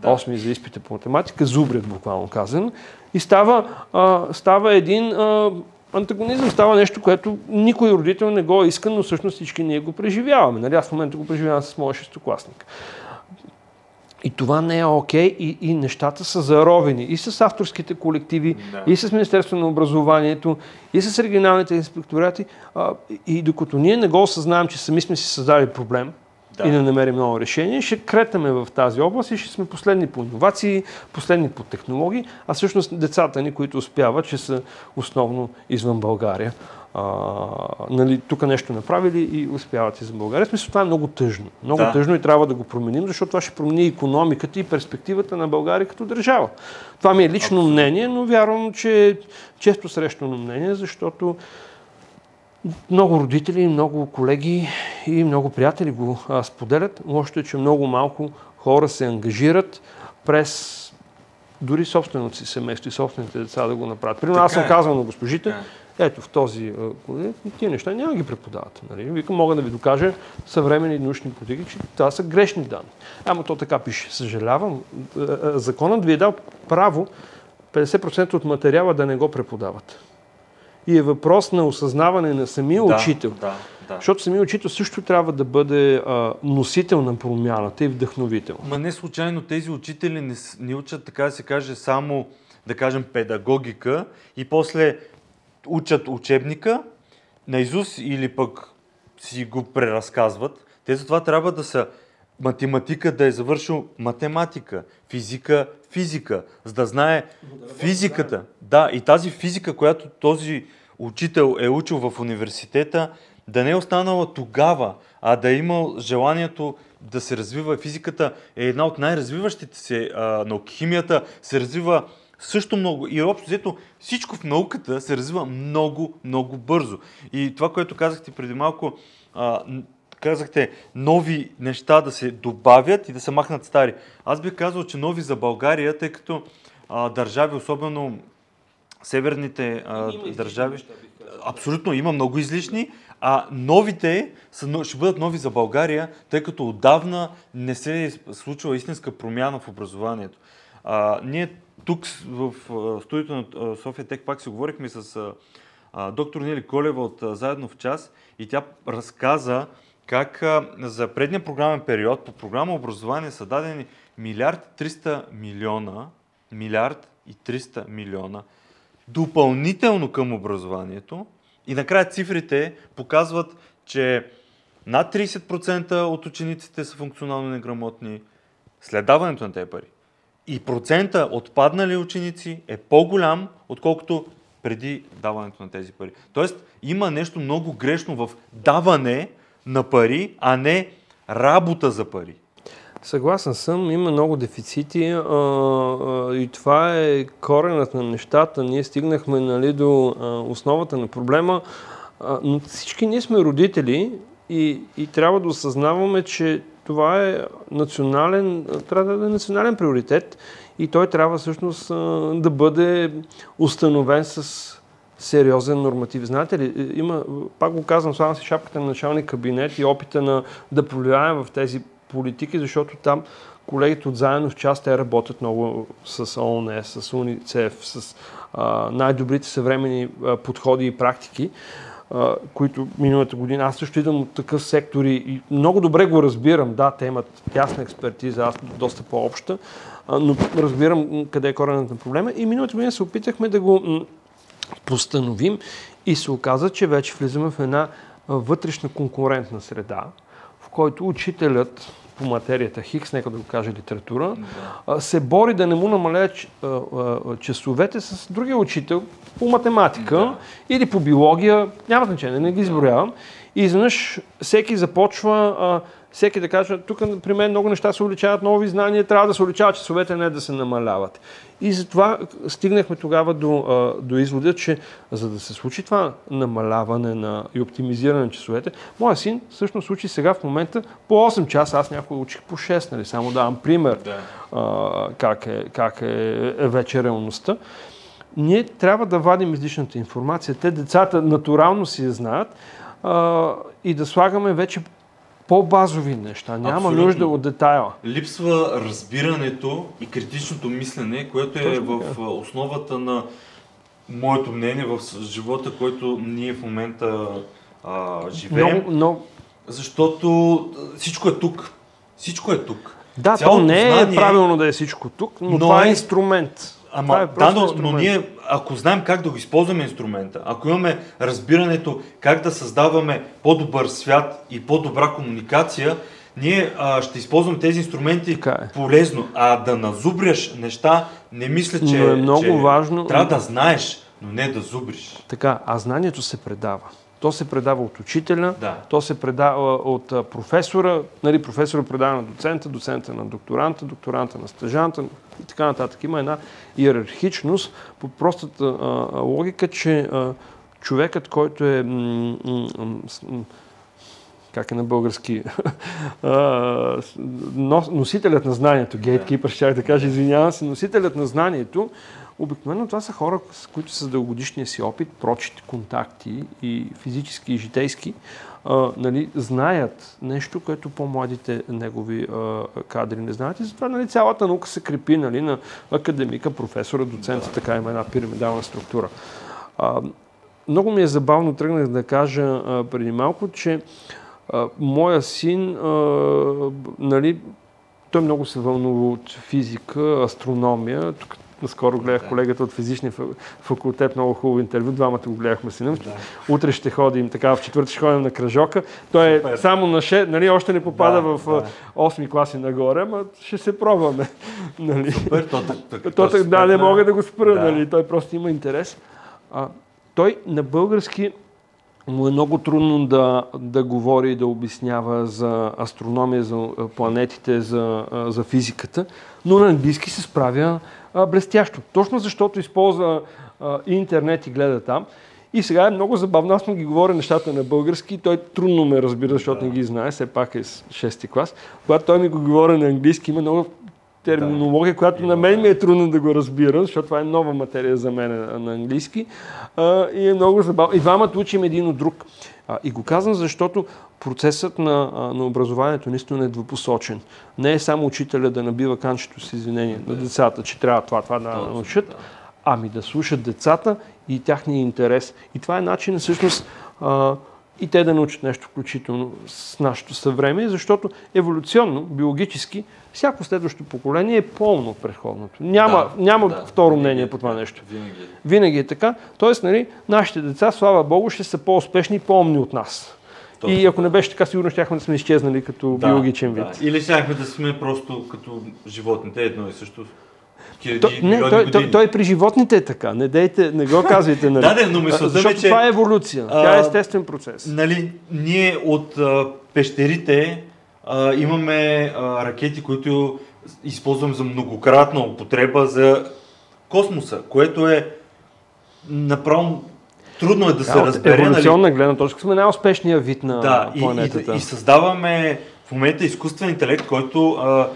8 за изпита по математика, зубрят буквално казано, и става, а, става един а, антагонизъм става нещо, което никой родител не го иска, но всъщност всички ние го преживяваме. Нали? Аз в момента го преживявам с моя шестокласник. И това не е окей okay, и, и нещата са заровени и с авторските колективи, да. и с Министерството на образованието, и с регионалните инспекторати. А, и докато ние не го осъзнаем, че сами сме си създали проблем, да. и да намерим ново решение. Ще кретаме в тази област и ще сме последни по иновации, последни по технологии, а всъщност децата ни, които успяват, че са основно извън България. А, нали, тук нещо направили и успяват извън България. В смисъл, това е много тъжно. Много да. тъжно и трябва да го променим, защото това ще промени економиката и перспективата на България като държава. Това ми е лично Абсолютно. мнение, но вярвам, че е често срещано мнение, защото много родители, много колеги и много приятели го споделят. Лошото е, че много малко хора се ангажират през дори собственото си семейство и собствените деца да го направят. Примерно аз съм е. казал на госпожите, ето в този, тия неща няма ги преподават. Нали? Викам, мога да ви докажа съвременни научни политики, че това са грешни данни. Ама то така пише. Съжалявам, законът ви е дал право 50% от материала да не го преподават и е въпрос на осъзнаване на самия да, учител. Да, да. Защото самия учител също трябва да бъде а, носител на промяната и вдъхновител. Ма не случайно тези учители не, не учат, така да се каже, само, да кажем, педагогика и после учат учебника на Изус или пък си го преразказват. Те затова трябва да са математика да е завършил математика, физика, физика, за да знае физиката. Да, и тази физика, която този учител е учил в университета, да не е останала тогава, а да е имал желанието да се развива. Физиката е една от най-развиващите се а, науки. Химията се развива също много. И общо взето всичко в науката се развива много, много бързо. И това, което казахте преди малко, а, казахте нови неща да се добавят и да се махнат стари. Аз бих казал, че нови за България, тъй като а, държави, особено северните а, държави, абсолютно има много излишни, а новите са, ще бъдат нови за България, тъй като отдавна не се е случила истинска промяна в образованието. А, ние тук в студиото на София Тек пак си говорихме с а, доктор Нели Колева от а, Заедно в час и тя разказа как за предния програмен период по програма образование са дадени милиард 300 милиона, милиард и 300 милиона допълнително към образованието и накрая цифрите показват, че над 30% от учениците са функционално неграмотни след даването на тези пари. И процента отпаднали ученици е по-голям, отколкото преди даването на тези пари. Тоест, има нещо много грешно в даване на пари, а не работа за пари. Съгласен съм, има много дефицити а, а, и това е коренът на нещата. Ние стигнахме нали, до а, основата на проблема, а, но всички ние сме родители и, и трябва да осъзнаваме, че това е национален, трябва да е национален приоритет и той трябва всъщност а, да бъде установен с сериозен норматив. Знаете ли, има, пак го казвам, слава си шапката на началник кабинет и опита на да повлияем в тези политики, защото там колегите от заедно в част те работят много с ООН, с УНИЦЕФ, с а, най-добрите съвремени а, подходи и практики, а, които миналата година аз също идвам от такъв сектор и много добре го разбирам. Да, те имат тясна експертиза, аз доста по-обща, но разбирам къде е коренът на проблема. И миналата година се опитахме да го постановим и се оказа, че вече влизаме в една вътрешна конкурентна среда, в който учителят по материята Хикс, нека да го каже литература, да. се бори да не му намаля часовете с другия учител по математика да. или по биология, няма значение, не ги изброявам. И изведнъж всеки започва всеки да каже, тук при мен много неща се увеличават, нови знания, трябва да се увеличават часовете, не да се намаляват. И затова стигнахме тогава до, до извода, че за да се случи това намаляване на, и оптимизиране на часовете, моя син всъщност учи сега в момента по 8 часа, аз някой учих по 6, нали? само давам пример да. а, как, е, как е, е вече реалността. Ние трябва да вадим излишната информация. Те децата натурално си я знаят а, и да слагаме вече по-базови неща. Няма Абсолютно. нужда от детайла. Липсва разбирането и критичното мислене, което е Точно, в основата на моето мнение в живота, който ние в момента а, живеем. Много, много... Защото всичко е тук. Всичко е тук. Да, Цялото то не е знание... правилно да е всичко тук, но, но това е инструмент. Ама, е да, но, но ние, ако знаем как да го използваме инструмента, ако имаме разбирането как да създаваме по-добър свят и по-добра комуникация, ние а, ще използваме тези инструменти е. полезно. А да назубряш неща, не мисля, че, но е много че важно. трябва да знаеш, но не да зубриш. Така, а знанието се предава. То се предава от учителя, да. то се предава от професора, нали, професора предава на доцента, доцента на докторанта, докторанта на стъжанта и така нататък. Има една иерархичност по простата а, логика, че а, човекът, който е м- м- м- как е на български, [laughs] носителят на знанието, гейткипър, ще да кажа, извинявам се, носителят на знанието, Обикновено това са хора, с които с дългогодишния си опит, прочити контакти и физически и житейски, а, нали, знаят нещо, което по-младите негови а, кадри не знаят. И затова нали, цялата наука се крепи нали, на академика, професора, доцента, така има една пирамидална структура. А, много ми е забавно, тръгнах да кажа а, преди малко, че а, моя син, а, нали, той много се вълнува от физика, астрономия. Наскоро гледах да. колегата от физичния факултет, много хубаво интервю, двамата го гледахме си. Да. Утре ще ходим, така в четвърти ще ходим на кръжока. Той е Супер. само на 6, нали, още не попада да, в да. 8 класи нагоре, но ще се пробваме. [laughs] Нали. Супер, то, то, то, то, да, не мога да го спра, да. нали, той просто има интерес. А, той на български му е много трудно да, да говори и да обяснява за астрономия, за планетите, за, за физиката, но на английски се справя а, блестящо. Точно защото използва а, интернет и гледа там. И сега е много забавно. Аз му ги говоря нещата на български. Той трудно ме разбира, защото да. не ги знае. Все пак е 6-ти клас. Когато той ми го говори на английски, има много терминология, да. която на мен ми е трудно да го разбира, защото това е нова материя за мен на английски. А, и е много забавно. И двамата учим един от друг. А, и го казвам, защото процесът на, на образованието наистина е двупосочен. Не е само учителя да набива канчето с извинение на децата, че трябва това, това да научат, ами да слушат децата и тяхния интерес. И това е начин всъщност а, и те да научат нещо включително с нашето съвремие, защото еволюционно, биологически, всяко следващо поколение е пълно от предходното. Няма, да, няма да, второ мнение е по това нещо. Винаги. винаги е така. Тоест, нали, нашите деца, слава Богу, ще са по-успешни и по-умни от нас. Точно, и ако не беше така, сигурно щяхме да сме изчезнали като да, биологичен вид. Да. Или щяхме да сме просто като животните, едно и също. То, не, той, той, той, при животните е така. Не, дейте, не го казвайте. Нали? да, да, но мисълта Защото че, това е еволюция. Тя е естествен процес. Нали, ние от а, пещерите а, имаме а, ракети, които използваме за многократна употреба за космоса, което е направо трудно е да, се разбере. Нали? Еволюционна нали? гледна точка сме най-успешния вид на да, планетата. И, и, и създаваме в момента изкуствен интелект, който а,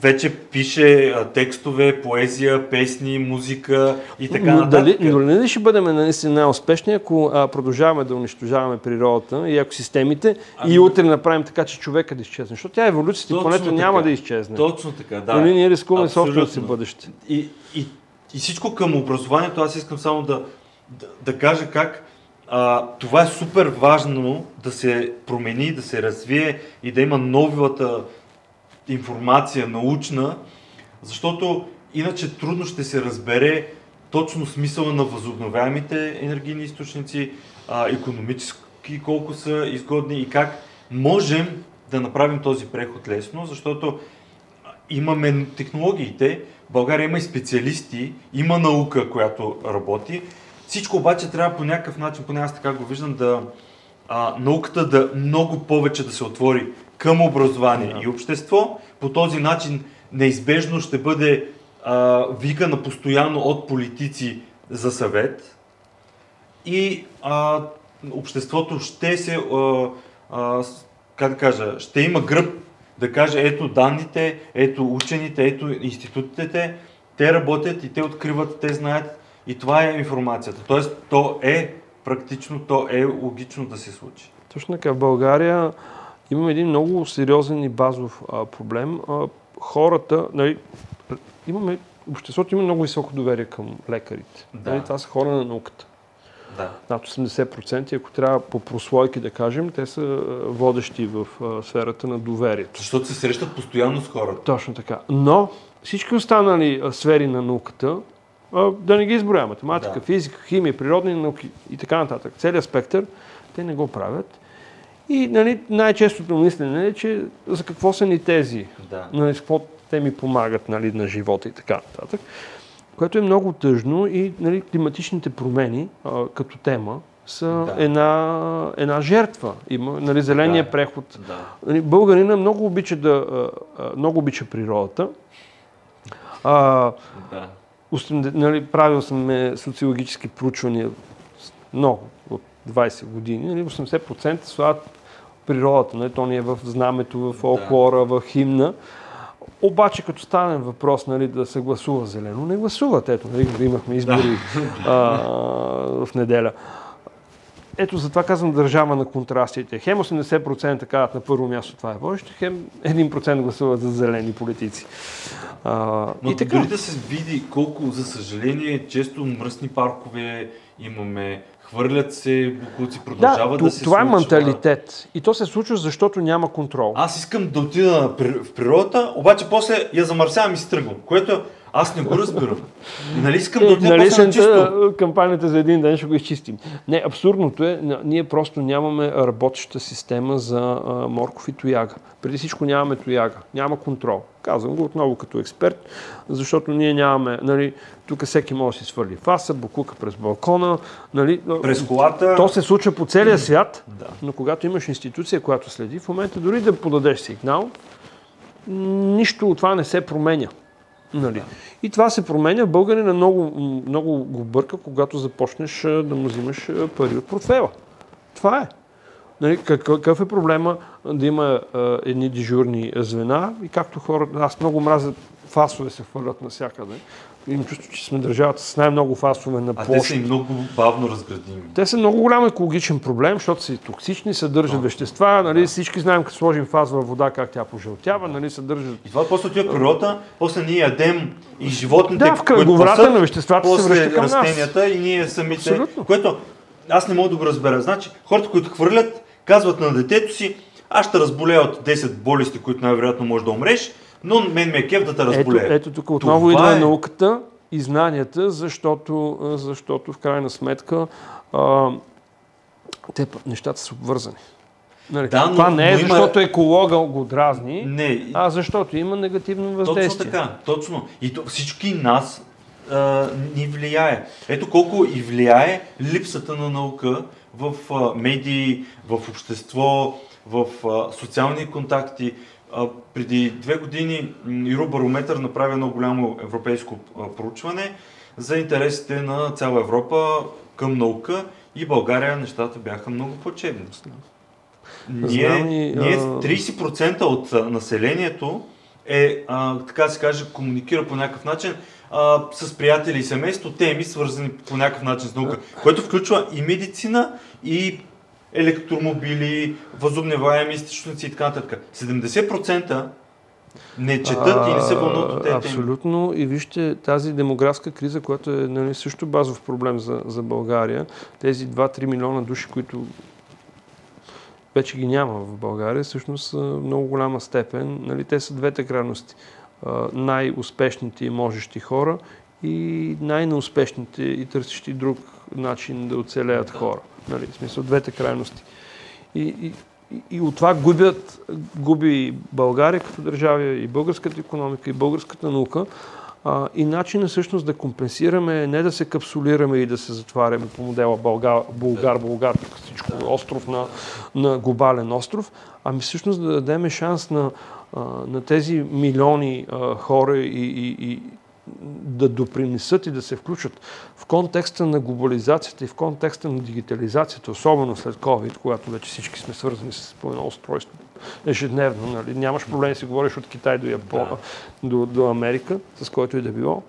вече пише а, текстове, поезия, песни, музика и така но, нататък. Дали, но не ще бъдем наистина най-успешни, ако а, продължаваме да унищожаваме природата и екосистемите ами... и утре направим така, че човека да изчезне. Защото тя еволюцията и планета няма да изчезне. Точно така, да. Нали, ние рискуваме собственото си бъдеще. И, и, и всичко към образованието, аз искам само да, да, да кажа как а, това е супер важно да се промени, да се развие и да има новата информация научна, защото иначе трудно ще се разбере точно смисъла на възобновяемите енергийни източници, а, економически колко са изгодни и как можем да направим този преход лесно, защото имаме технологиите, България има и специалисти, има наука, която работи. Всичко обаче трябва по някакъв начин, поне аз така го виждам, да а, науката да много повече да се отвори към образование yeah. и общество. По този начин неизбежно ще бъде а, викана постоянно от политици за съвет и а, обществото ще се, а, а, как да кажа, ще има гръб да каже ето данните, ето учените, ето институтите, те работят и те откриват, те знаят и това е информацията. Тоест, то е практично, то е логично да се случи. Точно така. В България имаме един много сериозен и базов а, проблем. А, хората, нали, имаме, обществото има много високо доверие към лекарите. Да. Нали, това са хора на науката. Да. Над 80%, ако трябва по прослойки да кажем, те са водещи в а, сферата на доверието. Защото се срещат постоянно с хората. Точно така. Но всички останали а, сфери на науката, а, да не ги изброя, математика, да. физика, химия, природни науки и така нататък, целият спектър, те не го правят. И нали, най-честото мислене е, че за какво са ни тези, да. нали, с какво те ми помагат нали, на живота и така нататък. Което е много тъжно и нали, климатичните промени а, като тема са да. една, една жертва. Има нали, зеления да. преход. Да. Нали, българина много обича, да, много обича природата. А, да. нали, правил съм социологически проучвания много от 20 години. Нали, 80% слагат природата. Нали? То ни е в знамето, в фолклора, в химна. Обаче, като стане въпрос нали, да се гласува зелено, не гласуват. Ето, нали, имахме избори а, в неделя. Ето, затова казвам държава на контрастите. Хем 80% казват на първо място това е водещо, хем 1% гласуват за зелени политици. А, Но и така. дори да се види колко, за съжаление, често мръсни паркове имаме, хвърлят се, буклуци продължават да, да се това случва. е менталитет. И то се случва, защото няма контрол. Аз искам да отида в природата, обаче после я замърсявам и си тръгвам. Което Аз не го разбирам. Нали искам да отида нали после са- чисто? кампанията за един ден ще го изчистим. Не, абсурдното е, ние просто нямаме работеща система за а, морков и тояга. Преди всичко нямаме тояга, няма контрол. Казвам го отново като експерт, защото ние нямаме, нали, тук всеки може да си свърли фаса, букука през балкона, нали, През колата. то се случва по целия свят, Да. но когато имаш институция, която следи, в момента дори да подадеш сигнал, нищо от това не се променя. Нали? И това се променя. Българина много, много го бърка, когато започнеш да му взимаш пари от портфела. Това е. Нали, как- какъв е проблема да има а, едни дежурни звена и както хората, аз много мразя фасове се хвърлят навсякъде. Имам чувство, че сме държавата с най-много фасове на А те площ. са и много бавно разградими. Те са много голям екологичен проблем, защото са и токсични, съдържат вещества. Нали, Всички знаем, като сложим фаз във вода, как тя пожълтява, нали, съдържат И това после отива в природата, после ние ядем и животните, Да, в кръговрата на веществата се после връща към нас. растенията и ние самите. Абсолютно. Което аз не мога да го разбера. Значи, хората, които хвърлят, казват на детето си, аз ще разболея от 10 болести, които най-вероятно може да умреш, но мен ме е кеф да те Ето, разболея. ето тук отново Това идва е. науката и знанията, защото, защото в крайна сметка а, те нещата са обвързани. Нали, Да, но- това не е но има- защото еколога го дразни, Не, а защото има негативно Точно въздействие. така, точно. И то, всички нас а, ни влияе. Ето колко и влияе липсата на наука в а, медии, в общество, в а, социални контакти. А, преди две години Юробарометър направи едно голямо европейско проучване за интересите на цяла Европа към наука и България нещата бяха много плачевни. Ние, ние а, 30% от населението е, а, така се каже, комуникира по някакъв начин а, с приятели и семейство, теми свързани по някакъв начин с наука, което включва и медицина, и електромобили, възобновяеми източници и така нататък. 70% не четат и не се вълнуват от тези. Абсолютно. И вижте тази демографска криза, която е нали, също базов проблем за, за България. Тези 2-3 милиона души, които вече ги няма в България, всъщност са в много голяма степен. Нали, те са двете крайности. А, най-успешните и можещи хора и най-неуспешните и търсещи друг начин да оцелеят хора. Нали, в смисъл двете крайности. И, и, и, и от това губят, губи България като държава, и българската економика, и българската наука. А, и начинът всъщност да компенсираме е не да се капсулираме и да се затваряме по модела Българ, Българ, Българ, всичко е остров на, на глобален остров, ами всъщност да дадем шанс на, на тези милиони хора и, и, и да допринесат и да се включат в контекста на глобализацията и в контекста на дигитализацията, особено след COVID, когато вече всички сме свързани с по едно устройство ежедневно. Нали? Нямаш проблем да си говориш от Китай до Япония, до, до Америка, с който и да било.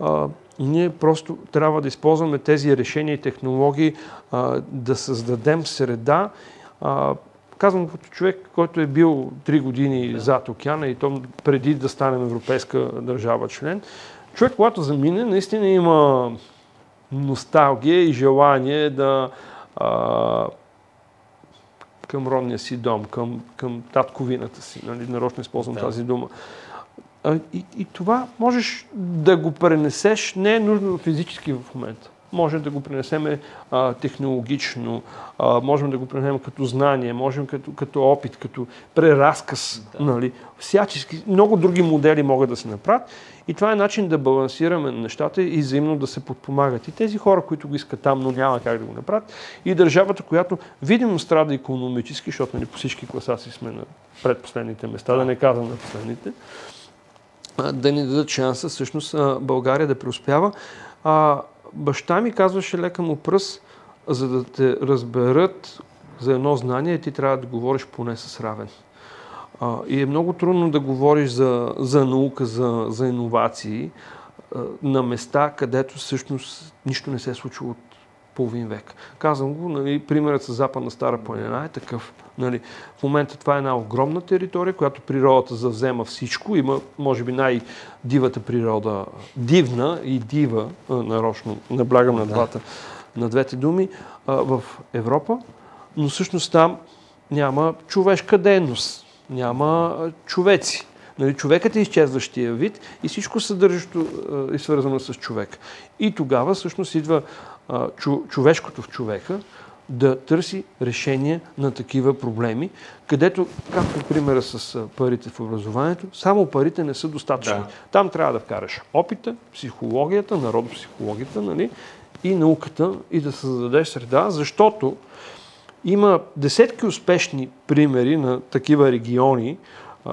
А, ние просто трябва да използваме тези решения и технологии, а, да създадем среда. А, казвам като човек, който е бил 3 години да. зад океана и то преди да станем европейска държава член. Човек, когато замине, наистина има носталгия и желание да а, към родния си дом, към, към татковината си. Нали? Нарочно използвам Да. тази дума. А, и, и това можеш да го пренесеш, не е нужно физически в момента. Може да го пренесем а, технологично, а, можем да го пренесем като знание, можем като, като опит, като преразказ. Да. Нали? Всячески, много други модели могат да се направят. И това е начин да балансираме нещата и взаимно да се подпомагат. И тези хора, които го искат там, но няма как да го направят. И държавата, която видимо страда економически, защото нали, по всички класации сме на предпоследните места, да не казвам на последните, да ни дадат шанса всъщност България да преуспява. Баща ми казваше лека му пръст, за да те разберат за едно знание, ти трябва да говориш поне с равен. А, и е много трудно да говориш за, за наука, за, за иновации на места, където всъщност нищо не се е случило от половин век. Казвам го, нали, примерът с Западна Стара планина е такъв. Нали. В момента това е една огромна територия, която природата завзема всичко. Има, може би, най-дивата природа, дивна и дива, нарочно наблягам на, двата, на двете думи, в Европа, но всъщност там няма човешка дейност, няма човеци. Нали, човекът е изчезващия вид и всичко съдържащо е свързано с човек. И тогава всъщност идва човешкото в човека, да търси решение на такива проблеми, където, както примера с парите в образованието, само парите не са достатъчни. Да. Там трябва да вкараш опита, психологията, народопсихологията, нали, и науката, и да създадеш среда, защото има десетки успешни примери на такива региони,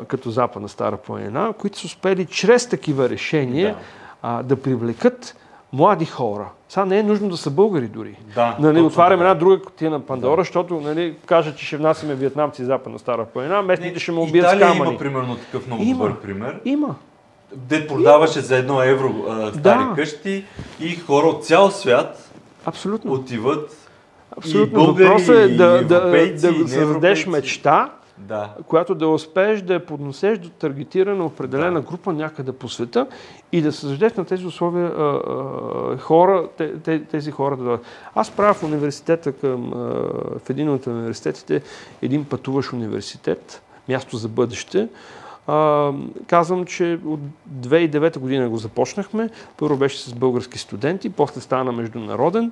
като Западна Стара планина, които са успели чрез такива решения да, да привлекат млади хора. Сега не е нужно да са българи дори. Да, нали, отваряме да. една друга котия на Пандора, да. защото нали, кажат, че ще внасяме вьетнамци и западна стара планина, местните ще му убият Италия с камъни. има примерно такъв много има, добър пример. Има. Де продаваше за едно евро а, стари да. къщи и хора от цял свят Абсолютно. отиват Абсолютно. И българи, Въпросът е да, да, да създадеш мечта, да. която да успееш да я поднесеш до таргетирана определена да. група някъде по света и да създадеш на тези условия а, а, хора, те, тези хора да дойдат. Аз правя в университета към, а, в един от университетите един пътуващ университет, място за бъдеще. А, казвам, че от 2009 година го започнахме. Първо беше с български студенти, после стана международен.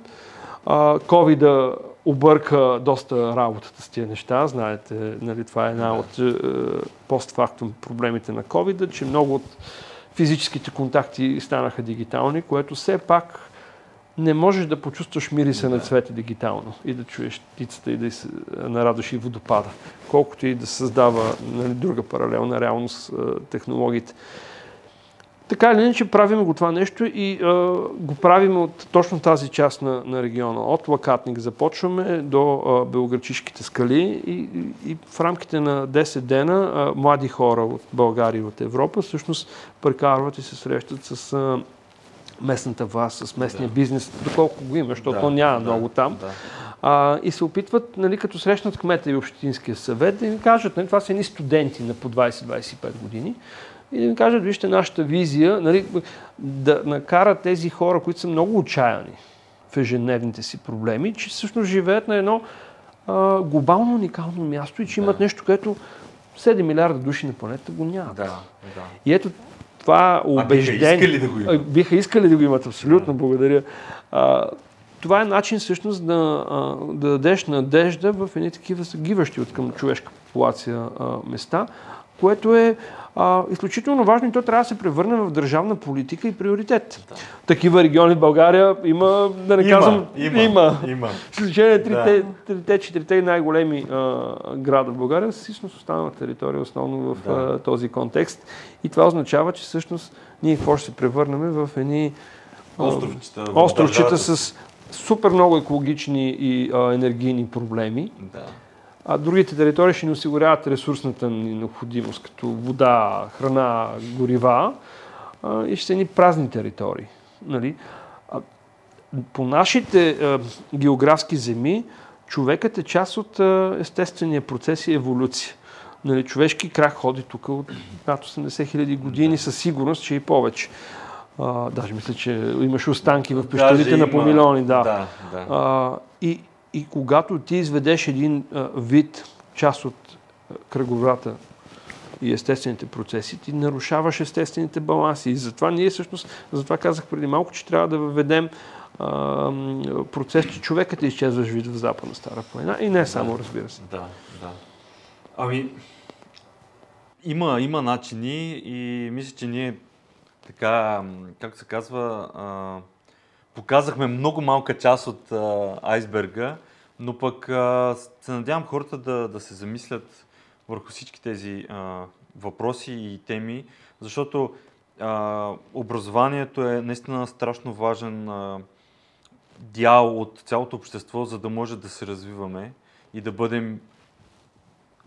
Ковида обърка доста работата с тия неща. Знаете, нали, това е една от е, постфактум проблемите на ковида, че много от физическите контакти станаха дигитални, което все пак не можеш да почувстваш мириса да. на цвете дигитално и да чуеш птицата и да се нарадваш и водопада, колкото и да създава нали, друга паралелна реалност е, технологиите. Така или иначе правим го това нещо и а, го правим от точно тази част на, на региона. От Лакатник започваме до а, Белограчишките скали и, и, и в рамките на 10 дена а, млади хора от България и от Европа всъщност прекарват и се срещат с а, местната власт, с местния да. бизнес, доколко го има, защото да, няма да, много там. Да. А, и се опитват, нали, като срещнат кмета и общинския съвет, да им кажат, нали, това са едни студенти на по 20-25 години, и да ми кажат, вижте нашата визия, нали, да накарат тези хора, които са много отчаяни в ежедневните си проблеми, че всъщност живеят на едно а, глобално уникално място и че да. имат нещо, което 7 милиарда души на планета го нямат. Да, да. И ето това убеждение... А биха искали да го имат. Биха искали да го имат, абсолютно, да. благодаря. А, това е начин всъщност да, да дадеш надежда в едни такива съгиващи от към човешка популация а, места, което е а, изключително важно и то трябва да се превърне в държавна политика и приоритет. Да. Такива региони в България има, да не има, казвам, има. Има. има. С изключение трите, трите, четирите най-големи града в България, всъщност остана територия основно в да. а, този контекст. И това означава, че всъщност ние какво ще се превърнем в едни островчета, островчета с супер много екологични и а, енергийни проблеми. Да а другите територии ще ни осигуряват ресурсната ни необходимост, като вода, храна, горива а, и ще ни празни територии. Нали? А, по нашите а, географски земи човекът е част от а, естествения процес и еволюция. Нали, човешки крак ходи тук от над 80 хиляди години, със сигурност, че и повече. А, даже мисля, че имаше останки в пещерите на помилиони. Да. Да, да. А, и, и когато ти изведеш един вид, част от кръговрата и естествените процеси, ти нарушаваш естествените баланси. И затова ние всъщност, затова казах преди малко, че трябва да въведем а, процес, че човекът е изчезваш вид в Западна Стара планина и не само, разбира се. Да, да. Ами, има, има начини и мисля, че ние така, как се казва, а, показахме много малка част от а, айсберга, но пък а, се надявам хората да, да се замислят върху всички тези а, въпроси и теми, защото а, образованието е наистина страшно важен а, дял от цялото общество, за да може да се развиваме и да бъдем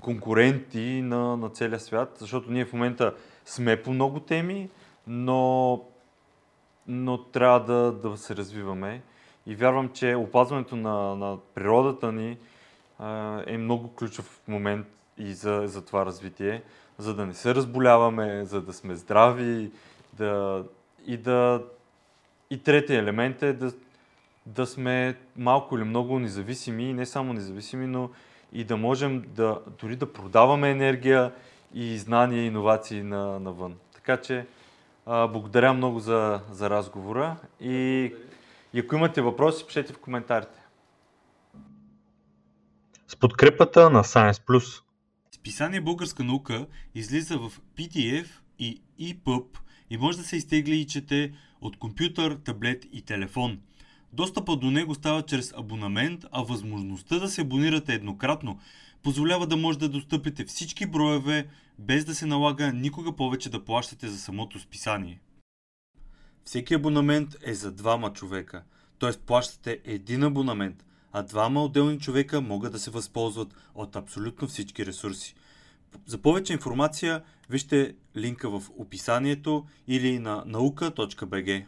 конкуренти на, на целия свят, защото ние в момента сме по много теми, но но трябва да, да се развиваме. И вярвам, че опазването на, на природата ни е много ключов момент и за, за това развитие, за да не се разболяваме, за да сме здрави да, и да. И третия елемент е да, да сме малко или много независими, не само независими, но и да можем да дори да продаваме енергия и знания и иновации на, навън. Така че а, благодаря много за, за разговора и, и ако имате въпроси, пишете в коментарите. С подкрепата на Science Списание Българска наука излиза в PDF и EPUB и може да се изтегли и чете от компютър, таблет и телефон. Достъпа до него става чрез абонамент, а възможността да се абонирате еднократно позволява да може да достъпите всички броеве, без да се налага никога повече да плащате за самото списание. Всеки абонамент е за двама човека, т.е. плащате един абонамент, а двама отделни човека могат да се възползват от абсолютно всички ресурси. За повече информация вижте линка в описанието или на наука.bg.